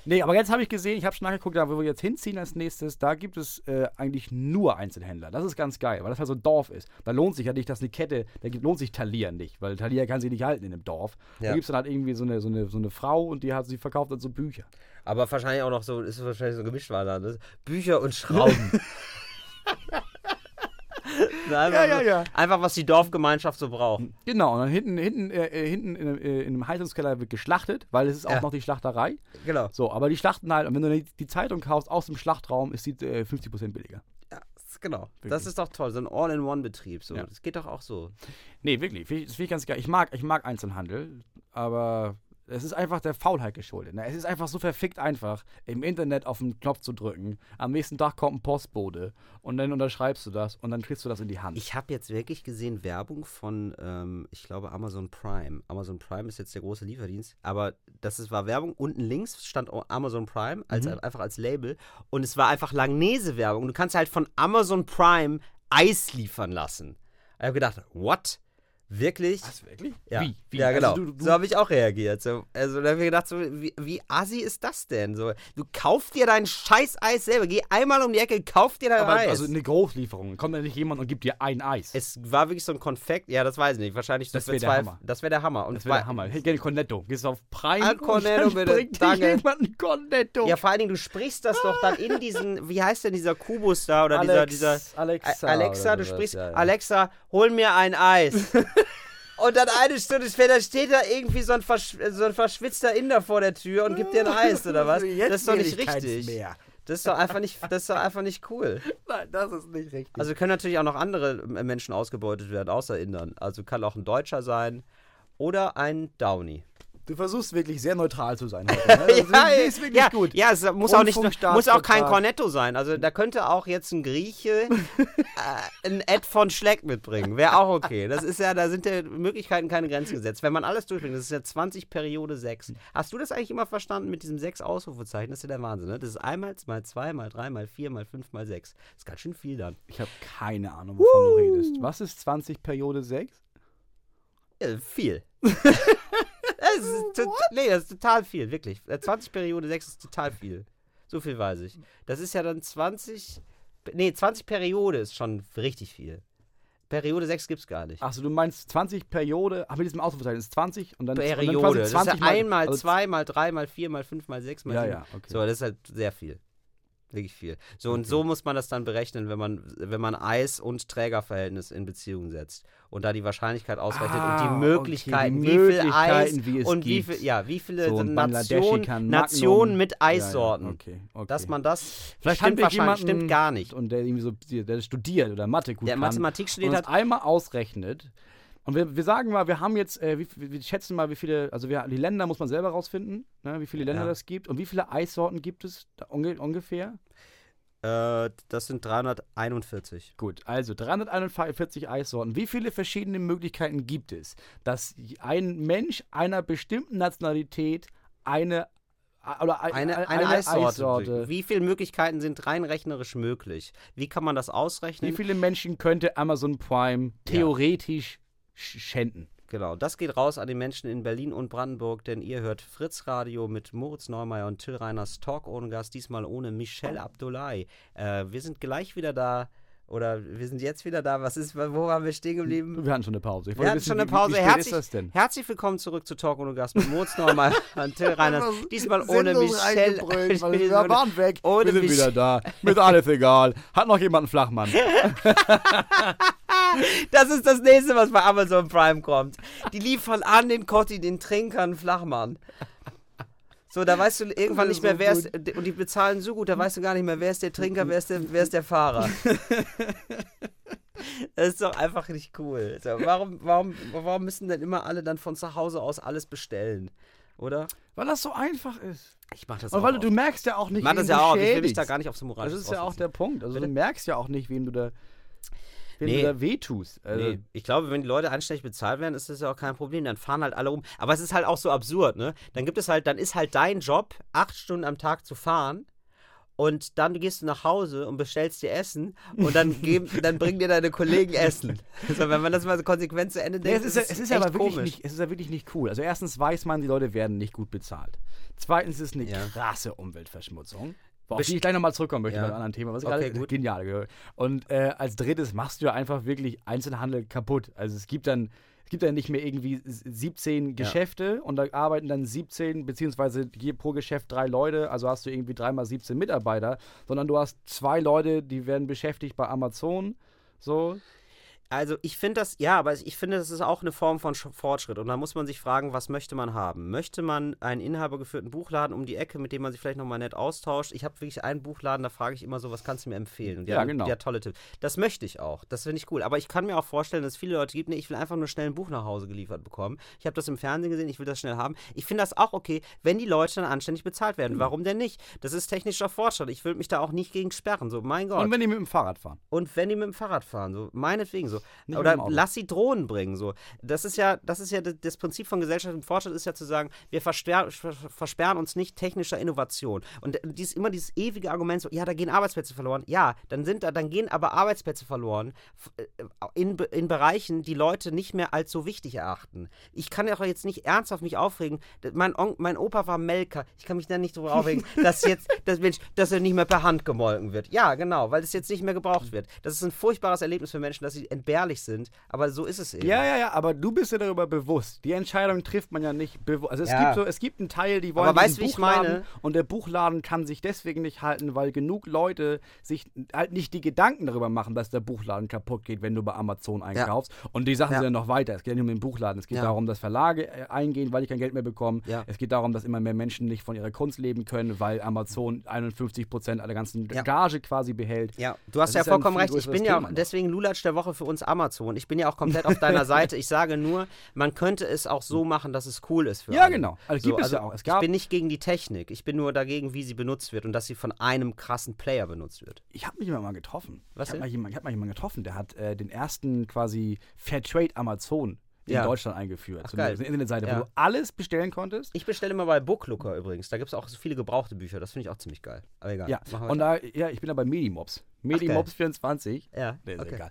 Nee, aber jetzt habe ich gesehen, ich habe schon nachgeguckt, da wo wir jetzt hinziehen als nächstes, da gibt es äh, eigentlich nur Einzelhändler. Das ist ganz geil, weil das halt so ein Dorf ist. Da lohnt sich ja nicht, dass eine Kette, da gibt, lohnt sich Thalia nicht, weil Thalia kann sie nicht halten in einem Dorf. Da Ja. gibt es dann halt irgendwie so eine, so, eine, so eine Frau und die hat, sie verkauft dann so Bücher. Aber wahrscheinlich auch noch so, ist wahrscheinlich so gemischt war da. Ne? Bücher und Schrauben. [laughs] Einfach, Ja, ja, ja. einfach, was die Dorfgemeinschaft so braucht. Genau, und dann hinten, hinten, äh, äh, hinten in, äh, in einem Heizungskeller wird geschlachtet, weil es ist auch noch die Schlachterei. Genau. So, aber die schlachten halt, und wenn du die, die Zeitung kaufst aus dem Schlachtraum, ist die äh, 50% billiger. Ja, das- genau. Das Wirklich. ist doch toll, so ein All-in-One-Betrieb. So. Das geht doch auch so. Nee, wirklich. Das finde ich ganz geil. Ich mag, ich mag Einzelhandel, aber es ist einfach der Faulheit geschuldet. Ne? Es ist einfach so verfickt einfach, im Internet auf den Knopf zu drücken. Am nächsten Tag kommt ein Postbote und dann unterschreibst du das und dann kriegst du das in die Hand. Ich habe jetzt wirklich gesehen Werbung von, ähm, ich glaube, Amazon Prime. Amazon Prime ist jetzt der große Lieferdienst, aber das ist, war Werbung. Unten links stand Amazon Prime, als, einfach als Label. Und es war einfach Langnese-Werbung. Du kannst halt von Amazon Prime Eis liefern lassen. Ich habe gedacht, what? Wirklich? Was, wirklich? Ja, Wie? Wie? ja genau. Also du, du, so habe ich auch reagiert. So, also da habe ich gedacht, so, wie, wie assi ist das denn? So, du kauf dir dein scheiß Eis selber. Geh einmal um die Ecke, kauf dir dein aber, Eis. also eine Großlieferung. Kommt ja nicht jemand und gibt dir ein Eis. es war wirklich so ein Konfekt. Ja, das weiß ich nicht. Wahrscheinlich Das für wär der Hammer. Das wäre der Hammer. Und das wäre der Hammer. Hey, gerne Cornetto. Gehst auf Prime Ah, Cornetto, und dann bitte. bringt dir Danke. jemand Cornetto. Ja, vor allen Dingen, du sprichst das doch dann in diesen, [laughs] wie heißt denn dieser Kubus da oder dieser, Alex- dieser Alexa A- Alexa, oder du sprichst, ja, ja. Alexa, hol mir ein Eis. [laughs] Und dann eine Stunde später steht da irgendwie so ein, versch so ein verschwitzter Inder vor der Tür und gibt dir ein Eis oder was? Jetzt das ist doch nicht richtig. mehr. Das ist doch einfach nicht, das ist doch einfach nicht cool. Nein, das ist nicht richtig. Also können natürlich auch noch andere äh, Menschen ausgebeutet werden, außer Indern. Also kann auch ein Deutscher sein oder ein Downy. Du versuchst wirklich sehr neutral zu sein heute. [laughs] Ne? Ja, ist wirklich ja, gut. Ja, es muss auch, nicht, muss auch kein. Cornetto sein. Also da könnte auch jetzt ein Grieche [laughs] äh, ein Ed von Schleck mitbringen. Wäre auch okay. Das ist ja, da sind der Möglichkeiten keine Grenzen gesetzt. Wenn man alles durchbringt, das ist ja 20 Periode 6. Hast du das eigentlich immer verstanden mit diesem 6 Ausrufezeichen? Das ist ja der Wahnsinn, ne? Das ist einmal, mal zwei, mal drei, mal vier, mal fünf, mal sechs. Das ist ganz schön viel dann. Ich habe keine Ahnung, wovon du redest. Was ist 20 Periode 6? Ja, viel. [laughs] das ist nee, das ist total viel, wirklich. Äh, 20 Periode 6 ist total viel. So viel weiß ich. Das ist ja dann 20. Nee, 20 Periode ist schon richtig viel. Periode 6 gibt's gar nicht. Achso, du meinst 20 Periode, ach mit diesem Ausrufezeichen ist 20 und dann, und dann Periode. quasi Das ist ja 20 mal- einmal, also zwei, mal drei, mal vier, mal fünf, mal sechs, mal Ja, sieben. ja, okay. So, das ist halt sehr viel. Wirklich viel. So, und so muss man das dann berechnen, wenn man, wenn man Eis- und Trägerverhältnis in Beziehung setzt. Und da die Wahrscheinlichkeit ausrechnet Ah, und die okay, Möglichkeiten, die wie viel Eis wie und wie viel, ja, wie viele So Nationen, Nationen mit Ja, ja, Eissorten. okay, okay. Dass man das Vielleicht stimmt wahrscheinlich, stimmt gar nicht. Und der irgendwie so, der studiert oder Mathe gut Der kann Mathematik studiert hat. einmal ausrechnet, Und wir, wir sagen mal, wir haben jetzt, äh, wie, wir schätzen mal, wie viele, also wir, die Länder muss man selber rausfinden, ne, wie viele Länder Ja. das gibt und wie viele Eissorten gibt es unge ungefähr? Äh, das sind 341. Gut, also 341 Eissorten. Wie viele verschiedene Möglichkeiten gibt es, dass ein Mensch einer bestimmten Nationalität eine oder ein- Eine, eine, eine, Eissorte. Eissorte. Wie viele Möglichkeiten sind rein rechnerisch möglich? Wie kann man das ausrechnen? Wie viele Menschen könnte Amazon Prime theoretisch sch- schänden? Genau, das geht raus an die Menschen in Berlin und Brandenburg, denn ihr hört Fritz Radio mit Moritz Neumeier und Till Reiners Talk ohne Gast, diesmal ohne Michelle Abdullahi. Äh, wir sind gleich wieder da, oder wir sind jetzt wieder da. Was ist, wo waren wir stehen geblieben? Wir hatten schon eine Pause. Wir hatten wissen, schon eine wie- wie- Pause. Wie spät Herzlich, ist das denn? herzlich willkommen zurück zu Talk ohne Gast mit Moritz Neumeier [laughs] und Till Reiners. Diesmal ohne Michelle. wir waren weg. ohne Wir sind Mich- wieder da. Mit alles egal. Hat noch jemand einen Flachmann? [laughs] Das ist das nächste, was bei Amazon Prime kommt. Die liefern an den Kotti, den Trinkern Flachmann. So, da weißt du irgendwann nicht mehr, wer ist. Und die bezahlen so gut, da weißt du gar nicht mehr, wer ist der Trinker, wer ist der, wer ist der Fahrer. [laughs] Das ist doch einfach nicht cool. So, warum, warum, warum müssen denn immer alle dann von zu Hause aus alles bestellen? Oder? Weil das so einfach ist. Ich mach das Und auch. weil du, oft. du merkst ja auch nicht, ich mach das ja du auch. Ich will mich schädigst. da gar nicht auf so moralisch Das ist ja auch der Punkt. Also Bitte? du merkst ja auch nicht, wem du da, wem Nee. du da wehtust. Also, Nee, ich glaube, wenn die Leute anständig bezahlt werden, ist das ja auch kein Problem. Dann fahren halt alle rum. Aber es ist halt auch so absurd, ne? Dann gibt es halt, dann ist halt dein Job, acht Stunden am Tag zu fahren. Und dann gehst du nach Hause und bestellst dir Essen und dann, [laughs] geben, dann bringen dir deine Kollegen Essen. Also wenn man das mal so konsequent zu Ende Nee, denkt, es ist, ja, es ist aber komisch. nicht, es ist ja wirklich nicht cool. Also erstens weiß man, die Leute werden nicht gut bezahlt. Zweitens ist es eine Ja. krasse Umweltverschmutzung. Auf die ich gleich nochmal zurückkommen möchte Ja. bei einem anderen Thema, was Okay, gerade gut. genial gehört. Und äh, als drittes machst du ja einfach wirklich Einzelhandel kaputt. Also es gibt dann, es gibt dann nicht mehr irgendwie s- 17 Geschäfte und da arbeiten dann 17, beziehungsweise je pro Geschäft drei Leute, also hast du irgendwie dreimal 17 Mitarbeiter, sondern du hast zwei Leute, die werden beschäftigt bei Amazon. So, Also ich finde das, ja, aber ich finde, das ist auch eine Form von Sch- Fortschritt. Und da muss man sich fragen, was möchte man haben? Möchte man einen inhabergeführten Buchladen um die Ecke, mit dem man sich vielleicht nochmal nett austauscht? Ich habe wirklich einen Buchladen, da frage ich immer so, was kannst du mir empfehlen? Und die Ja, genau. Hat tolle Tipps. Das möchte ich auch. Das finde ich cool. Aber ich kann mir auch vorstellen, dass es viele Leute gibt, nee, ich will einfach nur schnell ein Buch nach Hause geliefert bekommen. Ich habe das im Fernsehen gesehen, ich will das schnell haben. Ich finde das auch okay, wenn die Leute dann anständig bezahlt werden. Warum denn nicht? Das ist technischer Fortschritt. Ich will mich da auch nicht gegen sperren. So, mein Gott. und wenn die mit dem Fahrrad fahren. Und wenn die mit dem Fahrrad fahren, so meinetwegen so. Nicht mit Oder lass sie Drohnen bringen, so. Das ist ja, das ist ja das, Prinzip von gesellschaftlichem Fortschritt ist ja zu sagen, wir versperr, ver- versperren uns nicht technischer Innovation. Und dies, immer dieses ewige Argument so, ja, da gehen Arbeitsplätze verloren. Ja, dann sind da, dann gehen aber Arbeitsplätze verloren äh, in, in Bereichen, die Leute nicht mehr als so wichtig erachten. Ich kann ja auch jetzt nicht ernsthaft mich aufregen. Mein, On mein Opa war Melker. Ich kann mich da nicht drüber aufregen, [laughs] dass jetzt, dass, Mensch, dass er nicht mehr per Hand gemolken wird. Ja, genau, weil es jetzt nicht mehr gebraucht wird. Das ist ein furchtbares Erlebnis für Menschen, dass sie entbehrlich sind. Aber so ist es eben. Ja, ja, ja, aber du bist dir darüber bewusst. Die Entscheidung trifft man ja nicht bewusst. Also es Ja. gibt so, es gibt einen Teil, die wollen Aber weißt wie ich Buchladen meine? und der Buchladen kann sich deswegen nicht halten, weil genug Leute sich halt nicht die Gedanken darüber machen, dass der Buchladen kaputt geht, wenn du bei Amazon einkaufst. Und die Sachen Ja. sind ja noch weiter. Es geht ja nicht um den Buchladen. Es geht Ja. darum, dass Verlage äh, eingehen, weil die kein Geld mehr bekommen. Ja. Es geht darum, dass immer mehr Menschen nicht von ihrer Kunst leben können, weil Amazon 51 Prozent aller ganzen Ja. Gage quasi behält. Ja, du hast Das ja ja vollkommen recht. Ich bin ja Thema noch. deswegen Lulatsch der Woche für uns Amazon. Ich bin ja auch komplett auf deiner Seite. Ich sage nur, man könnte es auch so machen, dass es cool ist für Ja, alle. genau. Also gibt es ja auch. Es ich gab- bin nicht gegen die Technik. Ich bin nur dagegen, wie sie benutzt wird und dass sie von einem krassen Player benutzt wird. Ich habe mich immer mal getroffen. Was ich habe mal, jemand- ich hab mal jemanden getroffen, der hat äh, den ersten quasi Fairtrade Amazon in Ja. Deutschland eingeführt. Ach, so geil. eine, so Internetseite, Ja. wo du alles bestellen konntest. Ich bestelle immer bei Booklooker übrigens. Da gibt es auch so viele gebrauchte Bücher. Das finde ich auch ziemlich geil. Aber egal. Ja, und da, ja, ich bin da bei Medimobs. Medimobs 24. ja, Nee, ist okay. egal.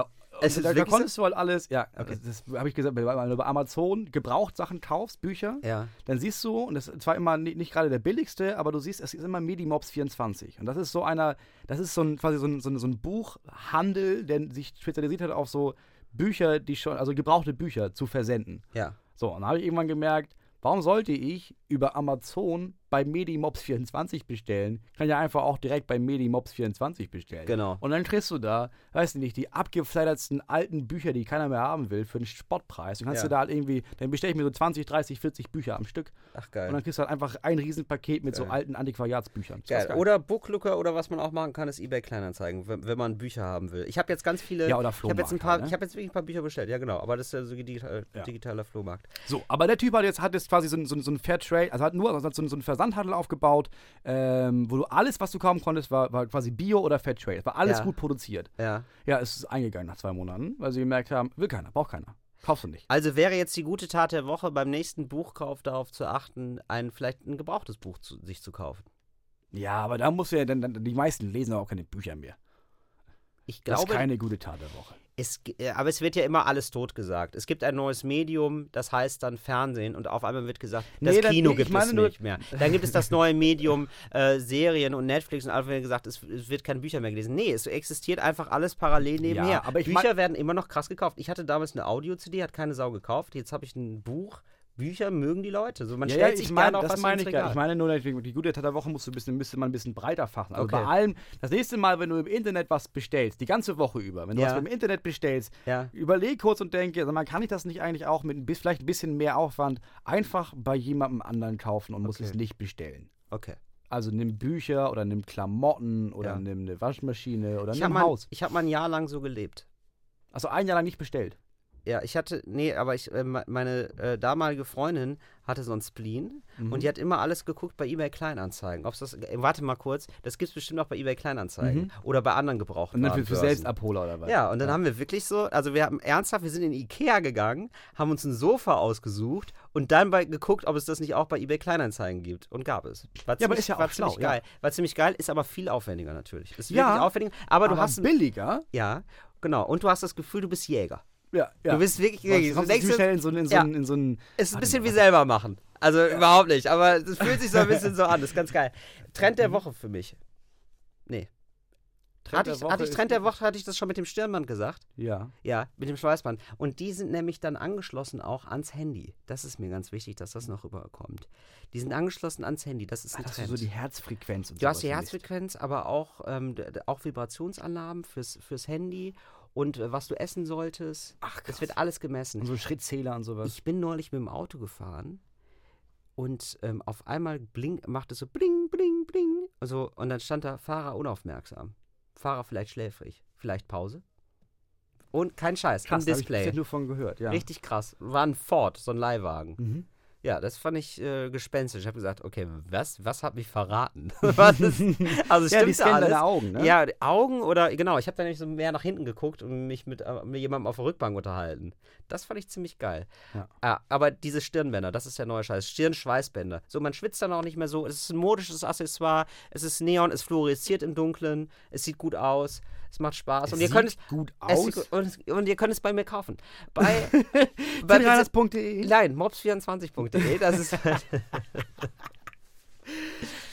Äh, Es ist da, da konntest du halt alles, ja, Okay. das habe ich gesagt, wenn du bei Amazon Gebrauchtsachen kaufst, Bücher, Ja. dann siehst du, und das ist zwar immer nicht, nicht gerade der billigste, aber du siehst, es ist immer Medimobs 24. Und das ist so einer, das ist so ein, quasi so ein, so ein, so ein Buchhandel, der sich spezialisiert hat auf so Bücher, die schon, also gebrauchte Bücher zu versenden. Ja. So, und da habe ich irgendwann gemerkt, warum sollte ich über Amazon bei Medimops24 bestellen, kann ja einfach auch direkt bei Medimops24 bestellen. Genau. Und dann kriegst du da, weißt du nicht, die abgeflattertsten alten Bücher, die keiner mehr haben will, für einen Spottpreis. Und kannst Ja. du da halt irgendwie, dann bestelle ich mir so 20, 30, 40 Bücher am Stück. Ach, geil. Und dann kriegst du halt einfach ein Riesenpaket mit so alten Antiquariatsbüchern. Das Geil. Oder Booklooker oder was man auch machen kann, ist eBay Kleinanzeigen, wenn, wenn man Bücher haben will. Ich habe jetzt ganz viele. Ja, oder ich habe jetzt ein Flohmarkt paar, halt, ne? ich habe jetzt wirklich ein paar Bücher bestellt. Ja, genau. Aber das ist ja so digital, Ja. digitaler Flohmarkt. So, aber der Typ hat jetzt, hat jetzt quasi so, ein- so, ein- so ein Fairtrade, also hat nur also hat so, ein- so einen Versandhandel aufgebaut, ähm, wo du alles, was du kaufen konntest, war, war quasi Bio oder Fairtrade. Es war alles Ja. gut produziert. Ja. Ja, es ist eingegangen nach zwei Monaten, weil sie gemerkt haben, will keiner, braucht keiner. Kaufst du nicht. Also wäre jetzt die gute Tat der Woche, beim nächsten Buchkauf darauf zu achten, ein vielleicht ein gebrauchtes Buch zu, sich zu kaufen. Ja, aber da musst du ja, dann, dann, die meisten lesen auch keine Bücher mehr. Ich Das glaube, ist keine gute Tat der Woche. Es, äh, aber es wird ja immer alles totgesagt. Es gibt ein neues Medium, das heißt dann Fernsehen und auf einmal wird gesagt, das Nee, das- Kino nee, ich gibt es nicht mehr. Dann gibt es das neue Medium äh, Serien und Netflix und auf einmal wird gesagt, es, es wird keine Bücher mehr gelesen. Nee, es existiert einfach alles parallel nebenher. aber ich Bücher werden immer noch krass gekauft. Ich hatte damals eine Audio-CD, hat keine Sau gekauft. Jetzt habe ich ein Buch. Bücher mögen die Leute. So, man Ja, stellt sich ich meine, gerne auf das was meine ich gar. Ich meine nur, die, die gute Tat der Woche musst du ein bisschen, müsste man ein bisschen breiter fassen. Also Okay. bei allem, das nächste Mal, wenn du im Internet was bestellst, die ganze Woche über, wenn du Ja. was im Internet bestellst, Ja. überleg kurz und denke, also man kann ich das nicht eigentlich auch mit vielleicht ein bisschen mehr Aufwand einfach bei jemandem anderen kaufen und muss Okay. es nicht bestellen. Okay. Also nimm Bücher oder nimm Klamotten oder Ja. nimm eine Waschmaschine oder Ich nimm habe ein Haus. ich hab mal ein Jahr lang so gelebt. Also ein Jahr lang nicht bestellt. Ja, ich hatte, nee, aber ich, äh, me- meine äh, damalige Freundin hatte so ein Spleen Mhm. und die hat immer alles geguckt bei eBay Kleinanzeigen. Ob's das, äh, warte mal kurz, das gibt's bestimmt auch bei eBay Kleinanzeigen oder bei anderen Gebrauchten. Mhm. Und dann für, für Selbstabholer oder was? Ja, und dann haben wir wirklich so, also wir haben ernsthaft, wir sind in Ikea gegangen, haben uns ein Sofa ausgesucht und dann bei, geguckt, ob es das nicht auch bei eBay Kleinanzeigen gibt. Und gab es. War Ja, aber ziemlich- ist ja auch war schlau, ziemlich ja. geil. War ziemlich geil, ist aber viel aufwendiger natürlich. Ist Ja, wirklich aufwendiger, aber du aber hast ein, billiger. ja, genau. Und du hast das Gefühl, du bist Jäger. Ja, ja. Du bist wirklich, wirklich du du denkst, schnell in so, in so, Ja. in so einen. es ist ein bisschen wie selber machen. Also überhaupt nicht, aber es fühlt sich so ein bisschen so an. Das ist ganz geil. Trend Mhm. der Woche für mich. Nee. Trend hatte der ich, Woche hatte ich Trend der Woche, hatte ich das schon mit dem Stirnband gesagt? Ja. Ja, mit dem Schweißband. Und die sind nämlich dann angeschlossen auch ans Handy. Das ist mir ganz wichtig, dass das noch rüberkommt. Die sind angeschlossen ans Handy. Das ist ein Hast du Trend. so die Herzfrequenz und Du hast die. Herzfrequenz, aber auch, ähm, auch Vibrationsalarm fürs, fürs Handy und äh, was du essen solltest. Ach, Das krass. wird alles gemessen. Und so Schrittzähler und sowas. Ich bin neulich mit dem Auto gefahren und ähm, auf einmal blink, macht es so bling, bling, bling. Also, und dann stand da Fahrer unaufmerksam. Fahrer vielleicht schläfrig. Vielleicht Pause. Und kein Scheiß, Krass, im da hab ich Display. nur von gehört, ja. Richtig krass. War ein Ford, so ein Leihwagen. Mhm. Ja, das fand ich äh, gespenstisch. Ich habe gesagt, okay, was, was hat mich verraten? [laughs] was ist, also [laughs] Ja, die stimmt alles. deine Augen, ne? Ja, Augen oder genau, ich habe dann nämlich so mehr nach hinten geguckt und mich mit, äh, mit jemandem auf der Rückbank unterhalten. Das fand ich ziemlich geil. Ja. Ah, aber diese Stirnbänder, das ist der neue Scheiß. Stirnschweißbänder. So, man schwitzt dann auch nicht mehr so. Es ist ein modisches Accessoire. Es ist Neon, es fluoresziert im Dunkeln. Es sieht gut aus. Es macht Spaß. Es und ihr sieht könnt es gut es aus. gut- und, und ihr könnt es bei mir kaufen. [laughs] Bei, bei Finreiners.de. Nein, mobs24.de. Das ist. [laughs]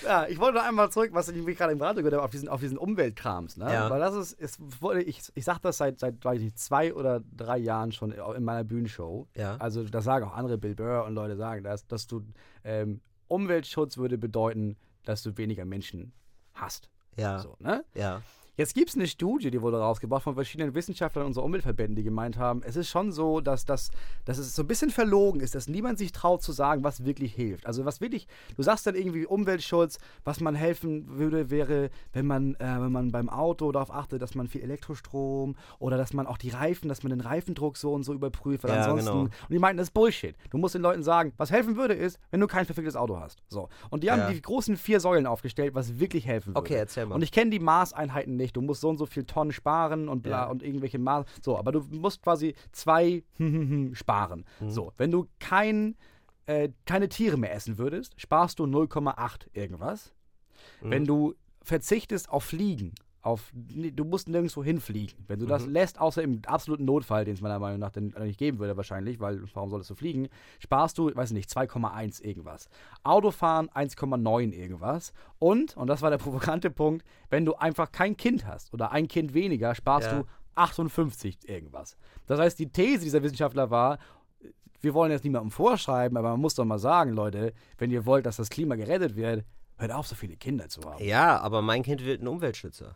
Ja, ich wollte noch einmal zurück, was ich gerade im Radio gehört habe, auf diesen, auf diesen Umweltkrams. Ne? Ja. Weil das ist, es wurde, ich, ich sage das seit, seit weiß ich, zwei oder drei Jahren schon in meiner Bühnenshow. Ja. Also das sagen auch andere Bill Burr und Leute sagen das, dass du ähm, Umweltschutz würde bedeuten, dass du weniger Menschen hast. ja. So, ne? Ja. Jetzt gibt es eine Studie, die wurde rausgebracht von verschiedenen Wissenschaftlern unserer Umweltverbänden, die gemeint haben, es ist schon so, dass, das, dass es so ein bisschen verlogen ist, dass niemand sich traut zu sagen, was wirklich hilft. Also was wirklich, du sagst dann irgendwie Umweltschutz, was man helfen würde, wäre, wenn man, äh, wenn man beim Auto darauf achtet, dass man viel Elektrostrom oder dass man auch die Reifen, dass man den Reifendruck so und so überprüft, weil Ja, ansonsten, genau. und die meinten, das ist Bullshit. Du musst den Leuten sagen, was helfen würde ist, wenn du kein verficktes Auto hast. So. Und die haben Ja. die großen vier Säulen aufgestellt, was wirklich helfen würde. Okay, erzähl mal. Und ich kenne die Maßeinheiten nicht. Du musst so und so viel Tonnen sparen und bla Ja. und irgendwelche Maß. So, aber du musst quasi zwei [laughs] sparen. Mhm. So, wenn du kein, äh, keine Tiere mehr essen würdest, sparst du 0,8 irgendwas. Mhm. Wenn du verzichtest auf Fliegen, auf, du musst nirgendwo hinfliegen. Wenn du das Mhm. lässt, außer im absoluten Notfall, den es meiner Meinung nach dann nicht geben würde wahrscheinlich, weil warum solltest du fliegen, sparst du, weiß nicht, 2,1 irgendwas. Autofahren 1,9 irgendwas. Und, und das war der [laughs] provokante Punkt, wenn du einfach kein Kind hast oder ein Kind weniger, sparst Ja. du 58 irgendwas. Das heißt, die These dieser Wissenschaftler war, wir wollen jetzt niemandem vorschreiben, aber man muss doch mal sagen, Leute, wenn ihr wollt, dass das Klima gerettet wird, hört auf, so viele Kinder zu haben. Ja, aber mein Kind wird ein Umweltschützer.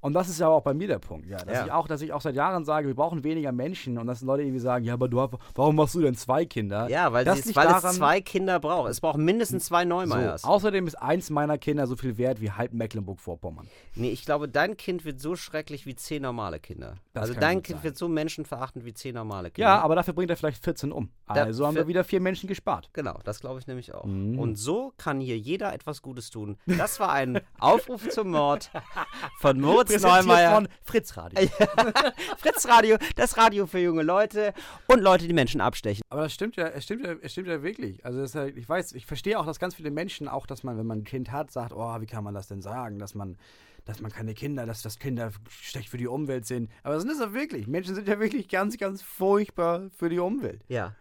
Und das ist ja auch bei mir der Punkt, ja. Dass, Ja. Ich auch, dass ich auch seit Jahren sage, wir brauchen weniger Menschen und dass Leute irgendwie sagen, ja, aber du warum machst du denn zwei Kinder? Ja, weil, das sie, liegt weil daran, es zwei Kinder braucht. Es braucht mindestens zwei Neumeyers. so, Außerdem ist eins meiner Kinder so viel wert wie halb Mecklenburg-Vorpommern. Nee, ich glaube, dein Kind wird so schrecklich wie zehn normale Kinder. Das also dein Kind sein. wird so menschenverachtend wie zehn normale Kinder. Ja, aber dafür bringt er vielleicht 14 um. Da- Also haben wir wieder vier Menschen gespart. Genau, das glaube ich nämlich auch. Mhm. Und so kann hier jeder etwas Gutes tun. Das war ein Aufruf zum Mord [laughs] von Moritz Präsentiert Neumeier. von Fritz Radio. [laughs] Fritz Radio, das Radio für junge Leute und Leute, die Menschen abstechen. Aber das stimmt ja, es stimmt ja, es stimmt ja wirklich. Also das ich weiß, ich verstehe auch, dass ganz viele Menschen, auch dass man, wenn man ein Kind hat, sagt, oh, wie kann man das denn sagen, dass man, dass man keine Kinder, dass das Kinder schlecht für die Umwelt sind. Aber das ist ja wirklich. Menschen sind ja wirklich ganz, ganz furchtbar für die Umwelt. Ja,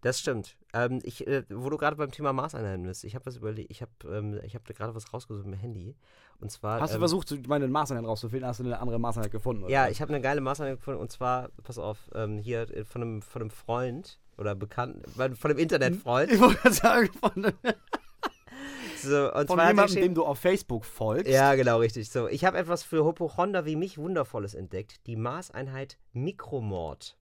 das stimmt. Ähm, ich, äh, wo du gerade beim Thema Maßeinheiten bist, ich habe was überlegt, ich habe ähm, ich hab gerade was rausgesucht mit dem Handy. Und zwar. Hast du ähm, versucht, meine Maßeinheit rauszufinden? Hast du eine andere Maßeinheit gefunden? Oder? Ja, ich habe eine geile Maßeinheit gefunden und zwar, pass auf, ähm, hier äh, von einem, von einem Freund oder Bekannten, von einem Internetfreund. Ich wollte gerade sagen, von, [laughs] So, und von jemandem, dem du auf Facebook folgst. Ja, genau, richtig. So, ich habe etwas für Hypochonder wie mich Wundervolles entdeckt. Die Maßeinheit Mikromord,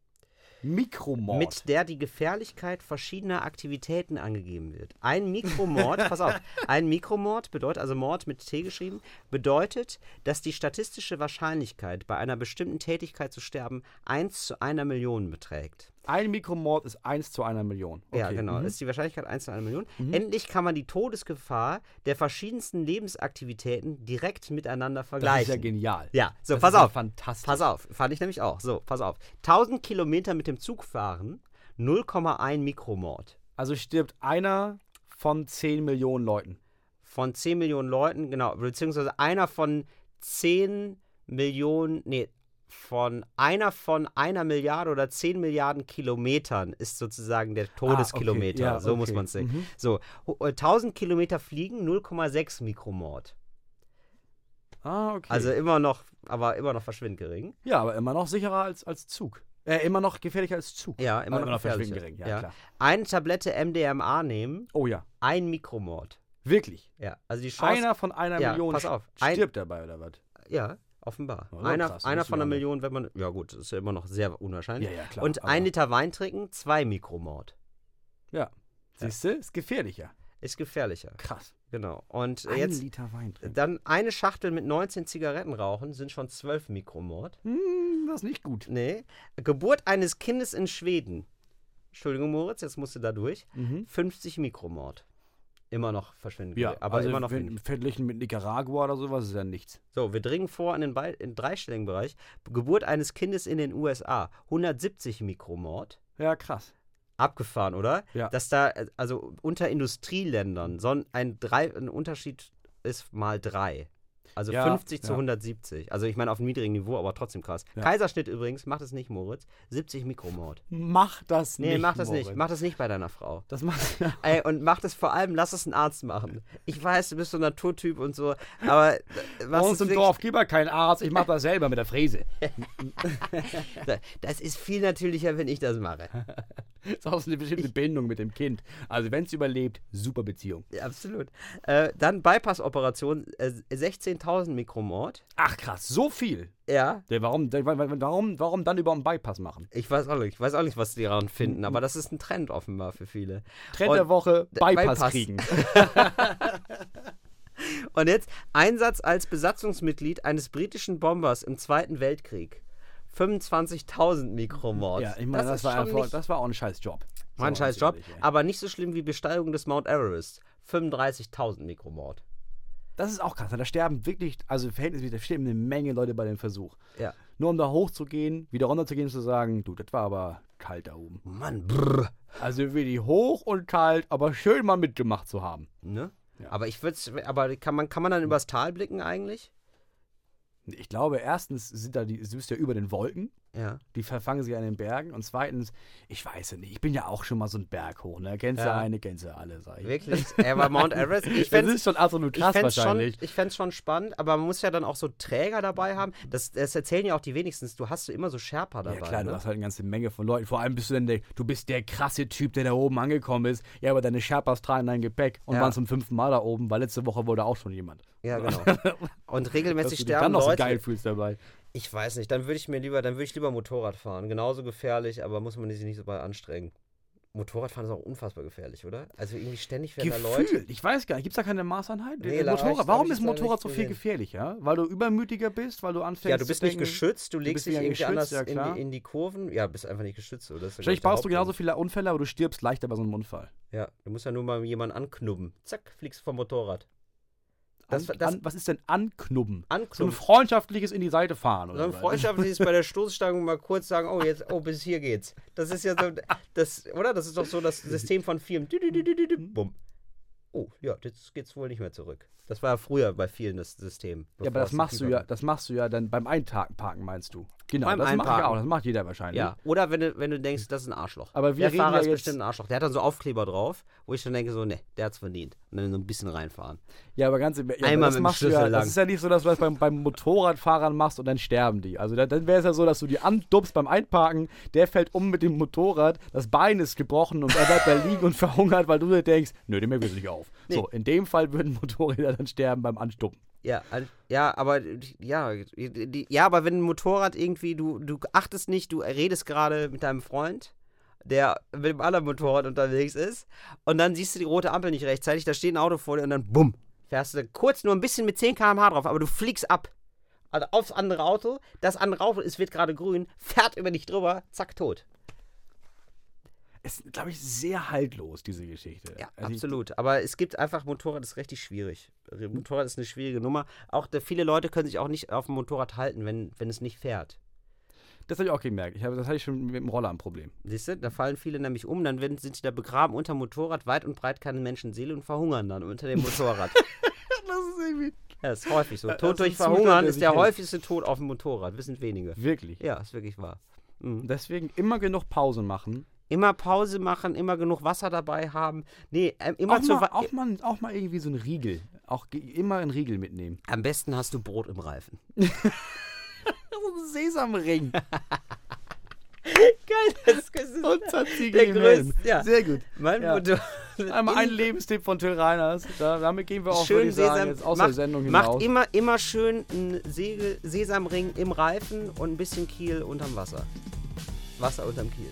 Mikromord. mit der die Gefährlichkeit verschiedener Aktivitäten angegeben wird. Ein Mikromord, [laughs] pass auf, ein Mikromord bedeutet, also Mord mit T geschrieben, bedeutet, dass die statistische Wahrscheinlichkeit, bei einer bestimmten Tätigkeit zu sterben, 1 zu einer Million beträgt. Ein Mikromord ist 1 zu einer Million. Okay. Ja, genau. Mhm. Das ist die Wahrscheinlichkeit 1 zu einer Million. Endlich kann man die Todesgefahr der verschiedensten Lebensaktivitäten direkt miteinander Das vergleichen. ist ja genial. Ja, so, Das pass ist ja auf. fantastisch. Pass auf, fand ich nämlich auch. So, pass auf. 1000 Kilometer mit dem Zug fahren, 0,1 Mikromord. Also stirbt einer von 10 Millionen Leuten. Von 10 Millionen Leuten, genau, beziehungsweise einer von 10 Millionen, nee, von einer von einer Milliarde oder 10 Milliarden Kilometern ist sozusagen der Todeskilometer. Ja, so okay. muss man es sehen. Mhm. So, hu- äh, 1000 Kilometer fliegen, 0,6 Mikromord. Ah, okay. Also immer noch, aber immer noch verschwindend gering. ja, aber immer noch sicherer als, als Zug. Äh, immer noch gefährlicher als Zug. Ja, immer Ah, noch, verschwindend gering. Ja, klar. Eine Tablette MDMA nehmen, Oh ja, ein Mikromord. wirklich. Ja, also die Chance. Einer von einer Ja, Million pass auf. Ein- stirbt dabei, oder was? Ja, offenbar. Oh, einer krass, einer von einer. Million, wenn man. Ja, gut, das ist ja immer noch sehr unwahrscheinlich. Ja, ja, klar, Und ein Liter Wein trinken, zwei Mikromord. Ja. Siehst du? Ist gefährlicher. Ist gefährlicher. Krass. Genau. Und Ein jetzt. Liter Wein trinken. Dann eine Schachtel mit 19 Zigaretten rauchen, sind schon 12 Mikromord. Hm, das ist nicht gut. Nee. Geburt eines Kindes in Schweden. Entschuldigung, Moritz, jetzt musst du da durch. Mhm. 50 Mikromord. Immer noch verschwinden. Ja, aber also immer noch wenn, verglichen mit Nicaragua oder sowas ist ja nichts. So, wir dringen vor in den, Bei- in dreistelligen Bereich. Geburt eines Kindes in den USA. 170 Mikromord. Ja, krass. Abgefahren, oder? Ja. Dass da, also unter Industrieländern, so ein, drei, ein Unterschied ist mal drei. Also Ja, 50 zu ja. 170. Also ich meine auf einem niedrigen Niveau, aber trotzdem krass. Ja. Kaiserschnitt übrigens, macht es nicht, Moritz. 70 Mikromord. Mach das Nee, nicht. mach das nicht. Moritz. Mach das nicht bei deiner Frau. Das macht. Ey, und mach das vor allem, lass es ein Arzt machen. Ich weiß, du bist so ein Naturtyp und so, aber äh, Bei was uns im Dorf gibt es keinen Arzt. Ich mach das selber mit der Fräse. [laughs] Das ist viel natürlicher, wenn ich das mache. Das ist auch eine bestimmte Bindung mit dem Kind. Also, wenn es überlebt, super Beziehung. Ja, absolut. Äh, dann Bypass-Operation, äh, 16.000 Mikromord. Ach, krass. So viel. Ja, Der, warum, der, warum, warum dann über einen Bypass machen? ich weiß auch nicht, ich weiß auch nicht, was die daran finden, aber das ist ein Trend offenbar für viele. Trend Und- der Woche, Bypass, Bypass. kriegen. [laughs] Und jetzt Einsatz als Besatzungsmitglied eines britischen Bombers im Zweiten Weltkrieg. 25.000 Mikromord. Ja, ich meine, das, ist war einfach, das war auch ein scheiß Job. war ein scheiß Job, aber nicht so schlimm wie Besteigung des Mount Everest. 35.000 Mikromord. Das ist auch krass. Da sterben wirklich, also verhältnismäßig, da sterben eine Menge Leute bei dem Versuch. Ja. Nur um da hochzugehen, wieder runterzugehen und zu sagen, du, das war aber kalt da oben. Mann, brr. Also wirklich hoch und kalt, aber schön mal mitgemacht zu haben. Ne? Ja. Aber ich würde aber kann man, kann man dann übers Tal blicken eigentlich? Ich glaube, erstens sind da die, du bist ja über den Wolken. Ja. Die verfangen sich an den Bergen. Und zweitens, ich weiß ja nicht, ich bin ja auch schon mal so ein Berg hoch. Ne? Kennst du Ja. eine, kennst du alle, sag ich. Wirklich? Er war Mount [laughs] Everest. Ich Das fänd's- ist schon absolut ich krass schon, wahrscheinlich. ich fänd's schon spannend, aber man muss ja dann auch so Träger dabei haben. Das, das erzählen ja auch die wenigstens. Du hast so immer so Sherpa dabei. Ja klar, ne? du hast halt eine ganze Menge von Leuten. Vor allem bist du dann der, du bist der krasse Typ, der da oben angekommen ist. Ja, aber deine Sherpas tragen dein Gepäck und Ja. waren zum fünften Mal da oben, weil letzte Woche wurde auch schon jemand. Ja, [laughs] genau. Und Dass regelmäßig du dich sterben dann noch so Leute. geil fühlst dabei. Ich weiß nicht, dann würde ich mir lieber, dann würde ich lieber Motorrad fahren. Genauso gefährlich, aber muss man sich nicht so bei anstrengen. Motorradfahren ist auch unfassbar gefährlich, oder? Also irgendwie ständig werden da Leute. Gefühlt, ich weiß gar nicht, gibt es da keine Maßeinheit? Nee, Äh, Motorrad, hab warum ich ist Motorrad so viel gesehen. gefährlicher? Weil du übermütiger bist, weil du anfängst Ja, du bist nicht geschützt, du legst bist dich irgendwie geschützt, anders ja, in, die, in die Kurven. Ja, bist einfach nicht geschützt. Oder? Ich, baust du genauso viele Unfälle, aber du stirbst leichter bei so einem Unfall. Ja, du musst ja nur mal jemanden anknubben. Zack, fliegst du vom Motorrad. Das, An, das, an, was ist denn anknubben? So ein anknubben. freundschaftliches in die Seite fahren. So Oder ein was? freundschaftliches bei der [laughs] Stoßstange mal kurz sagen, oh, jetzt, oh, bis hier geht's. Das ist ja so, das, oder? Das ist doch so das System von Firmen. Dü, Bumm. Oh, ja, jetzt geht's wohl nicht mehr zurück. Das war ja früher bei vielen das System. Ja, aber das machst du ja, das machst du ja dann beim Einparken, meinst du? Genau, das mache ich Einparken. auch, das macht jeder wahrscheinlich. Ja, oder wenn du, wenn du denkst, das ist ein Arschloch. Aber wir der Fahrer ja ist jetzt- bestimmt ein Arschloch. Der hat dann so Aufkleber drauf, wo ich dann denke, so, ne, der hat's verdient. Und dann so ein bisschen reinfahren. Ja, aber ganz im ja, Einmal das mit dem du ja, Schlüssel Das lang. ist ja nicht so, dass du das beim, beim Motorradfahrern machst und dann sterben die. Also da, dann wäre es ja so, dass du die andupst beim Einparken, der fällt um mit dem Motorrad, das Bein ist gebrochen und er bleibt da liegen und [laughs] verhungert, weil du dir denkst, nö, dem wir nicht auf. So, in dem Fall würden Motorräder dann sterben beim Anstuppen. Ja, ja, aber ja, ja, aber wenn ein Motorrad irgendwie, du, du achtest nicht, du redest gerade mit deinem Freund, der mit dem anderen Motorrad unterwegs ist, und dann siehst du die rote Ampel nicht rechtzeitig, da steht ein Auto vor dir und dann bumm, fährst du kurz nur ein bisschen mit 10 km/h drauf, aber du fliegst ab. Also aufs andere Auto, das andere Auto, es wird gerade grün, fährt über dich drüber, zack, tot. Ist, glaube ich, sehr haltlos, diese Geschichte. Ja, Also absolut. Aber es gibt einfach, Motorrad ist richtig schwierig. Motorrad ist eine schwierige Nummer. Auch der, viele Leute können sich auch nicht auf dem Motorrad halten, wenn, wenn es nicht fährt. Das habe ich auch gemerkt. Ich habe, das hatte ich schon mit dem Roller ein Problem. Siehst du, da fallen viele nämlich um, dann werden, sind sie da begraben unter dem Motorrad, weit und breit keine Menschenseele und verhungern dann unter dem Motorrad. [laughs] Das ist irgendwie. ja, das ist häufig so. Tod durch Verhungern ist der häufigste Tod auf dem Motorrad, wissen wenige. Wirklich. Ja, ist wirklich wahr. Mhm. Deswegen immer genug Pausen machen. Immer Pause machen, immer genug Wasser dabei haben. Nee, ähm, immer Auch zu mal, auch, mal, auch mal irgendwie so ein Riegel. Auch immer einen Riegel mitnehmen. Am besten hast du Brot im Reifen. [laughs] So ein Sesamring. [laughs] Geil, das ist Und der größte. Helm. Ja. Sehr gut. Mein Ja. Motor- [laughs] Einmal ein In- Lebenstipp von Till Reiners. Da, damit gehen wir auch, schön würde ich sagen, Sesam, jetzt aus macht, der Sendung hinaus. macht immer, immer schön einen Segel, Sesamring im Reifen und ein bisschen Kiel unterm Wasser. Wasser unterm Kiel.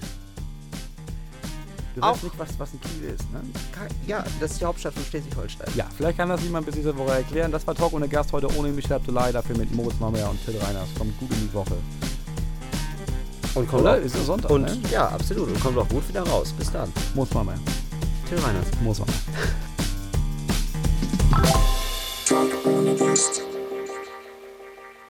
Du auch- weißt nicht, was, was ein Kiel ist, ne? Ja, das ist die Hauptstadt von Schleswig-Holstein. Ja, vielleicht kann das jemand bis diese Woche erklären. Das war Talk ohne Gast heute ohne Michel Abdullahi, dafür mit Moritz Mammer und Till Reiners. Kommt gut in die Woche. Und kommt Oder? auch, Ist ja Sonntag, und ne? ja, absolut. Und kommt auch gut wieder raus. Bis dann. Moritz Mammer. Till Reiners. Moritz Mammer. Talk ohne Gast.